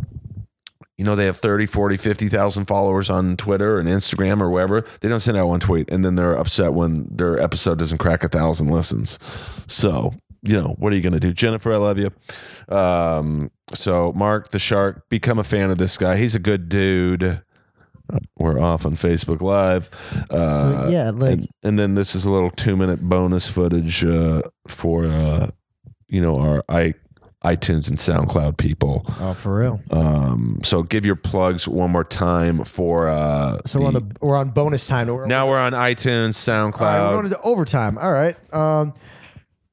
you know, they have 30, 40, 50,000 followers on Twitter and Instagram or wherever. They don't send out one tweet and then they're upset when their episode doesn't crack a thousand listens. So, you know, what are you going to do? Jennifer, I love you. Um, so, Mark the Shark, become a fan of this guy. He's a good dude. We're off on Facebook Live. Uh,
So, yeah, like-
and, and then this is a little two minute bonus footage uh, for, uh, you know, our i iTunes and SoundCloud people.
Oh, for real.
Um, so give your plugs one more time for. Uh,
So we're on the we're on bonus time. We're,
now we're on iTunes, SoundCloud.
Right, we're going into overtime. All right. Um,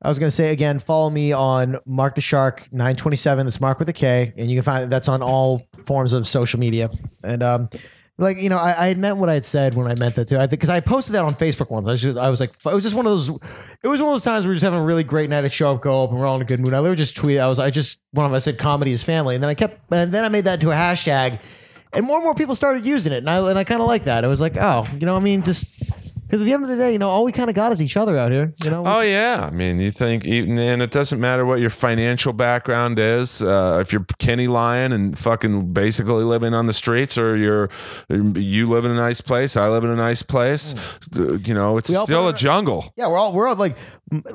I was going to say again, follow me on Mark the Shark 927. That's Mark with a K. And you can find that's on all forms of social media. And, um, like, you know, I, I meant what I had said when I meant that too. I think because I posted that on Facebook once. I was, just, I was like, it was just one of those, it was one of those times we're just having a really great night at show up, go up, and we're all in a good mood. I literally just tweeted, I was, I just, one of them, I said comedy is family. And then I kept, and then I made that into a hashtag. And more and more people started using it. And I, and I kind of like that. I was like, oh, you know, I mean, just, because at the end of the day, you know, all we kind of got is each other out here. You know,
Oh yeah, I mean, you think, even, and it doesn't matter what your financial background is. Uh, if you're Kenny Lyon and fucking basically living on the streets, or you're you live in a nice place, I live in a nice place. uh, You know, it's.
We
still a jungle.
Yeah, we're all we're all like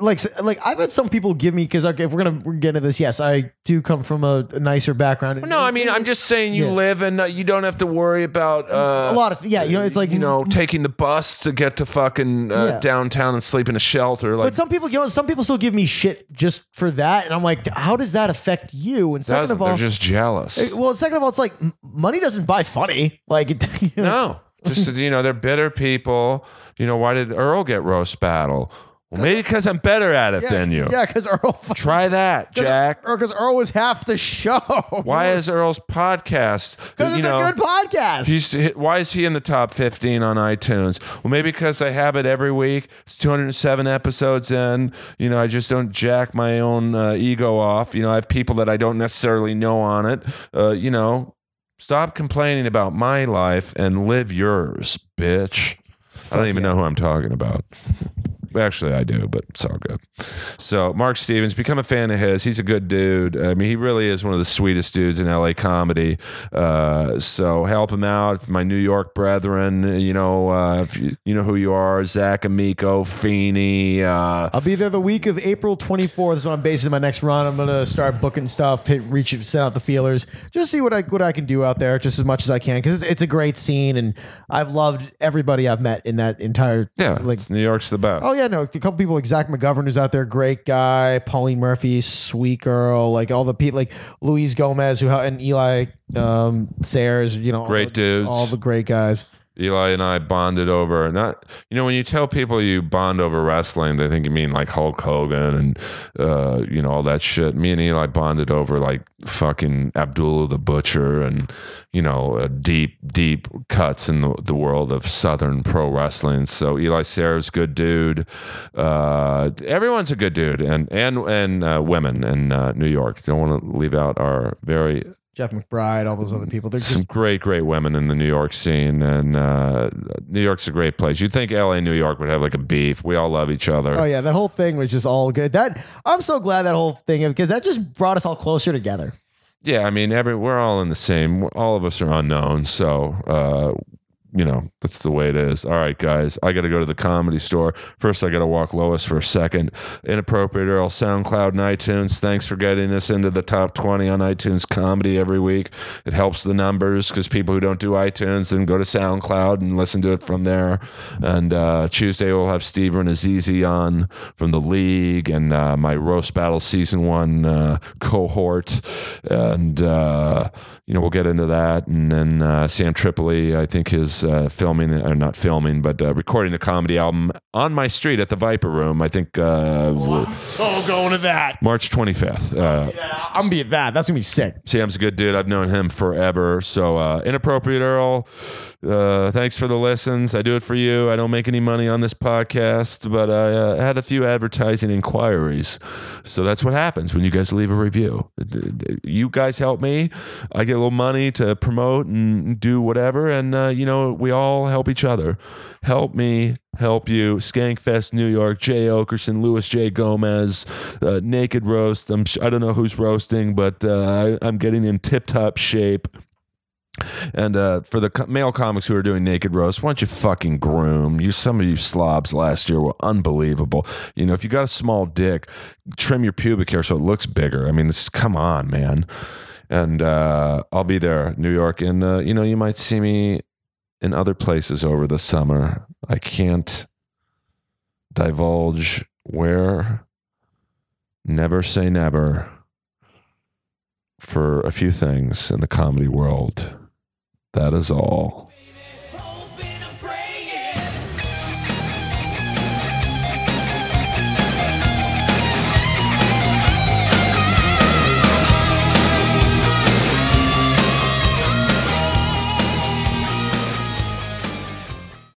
like like I've had some people give me because okay, if we're gonna get into this, yes, I do come from a, a nicer background.
No, I mean, I'm just saying you
Yeah.
live and uh, you don't have to worry about uh,
a lot of yeah, you know, it's like
you know taking the bus to get to fucking uh,
Yeah.
downtown and sleep in a shelter. Like
But some people, you know, some people still give me shit just for that, and I'm like, how does that affect you? And second of all,
they're just jealous.
well, second of all, it's like money doesn't buy funny. Like, you know,
No, just you know, they're bitter people. You know, why did Earl get roast battle? Well, maybe because I'm better at it
yeah,
than you.
Yeah, because Earl,
Try that, Jack.
because Earl was half the show.
Why is Earl's podcast?
Because
you
it's
know,
a good podcast.
He's, why is he in the top 15 on iTunes? Well, maybe because I have it every week. It's 207 episodes in. You know, I just don't jack my own uh, ego off. You know, I have people that I don't necessarily know on it. Uh, you know, stop complaining about my life and live yours, bitch. I don't even know who I'm talking about. Actually, I do, but it's all good. So, Mark Stevens, become a fan of his. He's a good dude. I mean, he really is one of the sweetest dudes in LA comedy. Uh, so, help him out. My New York brethren, you know, uh, you, you know who you are Zach Amico, Feeney. Uh,
I'll be there the week of April 24th. Is when I'm basing my next run. I'm gonna start booking stuff, hit, reach, send out the feelers, just see what I what I can do out there, just as much as I can, because it's, it's a great scene, and I've loved everybody I've met in that entire
yeah,
like
New York's the best.
Oh yeah, no, a couple people like Zach McGovern who's out there, great guy. Pauline Murphy, sweet girl. Like all the people, like Luis Gomez, who and Eli um, Sairs. You know, all
Great
the,
dudes.
all the great guys.
Eli and I bonded over not you know when you tell people you bond over wrestling, they think you mean like Hulk Hogan and uh, you know all that shit. Me and Eli bonded over like fucking Abdullah the Butcher and you know uh, deep deep cuts in the, the world of Southern pro wrestling. So Eli Sarah's good dude. Uh, everyone's a good dude, and and and uh, women in uh, New York. Don't want to leave out our very
Jeff McBride, all those other people. They're
some
just
great, great women in the New York scene, and uh, New York's a great place. You'd think L.A. and New York would have like a beef. We all love each other.
oh yeah, that whole thing was just all good. That I'm so glad that whole thing because that just brought us all closer together.
Yeah, I mean, every we're all in the same. All of us are unknown, so uh, you know that's the way it is. All right, guys, I got to go to the comedy store first. I got to walk Lois for a second. Inappropriate Earl, SoundCloud, and iTunes. Thanks for getting us into the top twenty on iTunes comedy every week. It helps the numbers because people who don't do iTunes then go to SoundCloud and listen to it from there. And uh, Tuesday we'll have Steve Rannazzisi on from the league and uh, my roast battle season one uh, cohort, and. Uh, you know, we'll get into that. And then uh, Sam Tripoli, I think, is uh, filming, or not filming, but uh, recording the comedy album on my street at the Viper Room. I think uh,
So going to that.
March 25th. Uh,
Yeah, I'm gonna be at that. That's gonna be sick.
Sam's a good dude. I've known him forever. So, uh, Inappropriate Earl, uh, thanks for the listens. I do it for you. I don't make any money on this podcast, but I uh, had a few advertising inquiries. So that's what happens when you guys leave a review. You guys help me. I get little money to promote and do whatever. And, uh, you know, we all help each other. Help me, help you. Skankfest New York, Jay Oakerson, Luis J. Gomez, uh, Naked Roast. I'm, I don't know who's roasting, but uh, I, I'm getting in tip top shape. And uh, for the co- male comics who are doing naked roast, why don't you fucking groom? You some of you slobs last year were unbelievable. You know, if you got a small dick, trim your pubic hair so it looks bigger. I mean, this is come on, man. And uh, I'll be there, New York, and uh, you know, you might see me in other places over the summer. I can't divulge where. Never say never for a few things in the comedy world. That is all.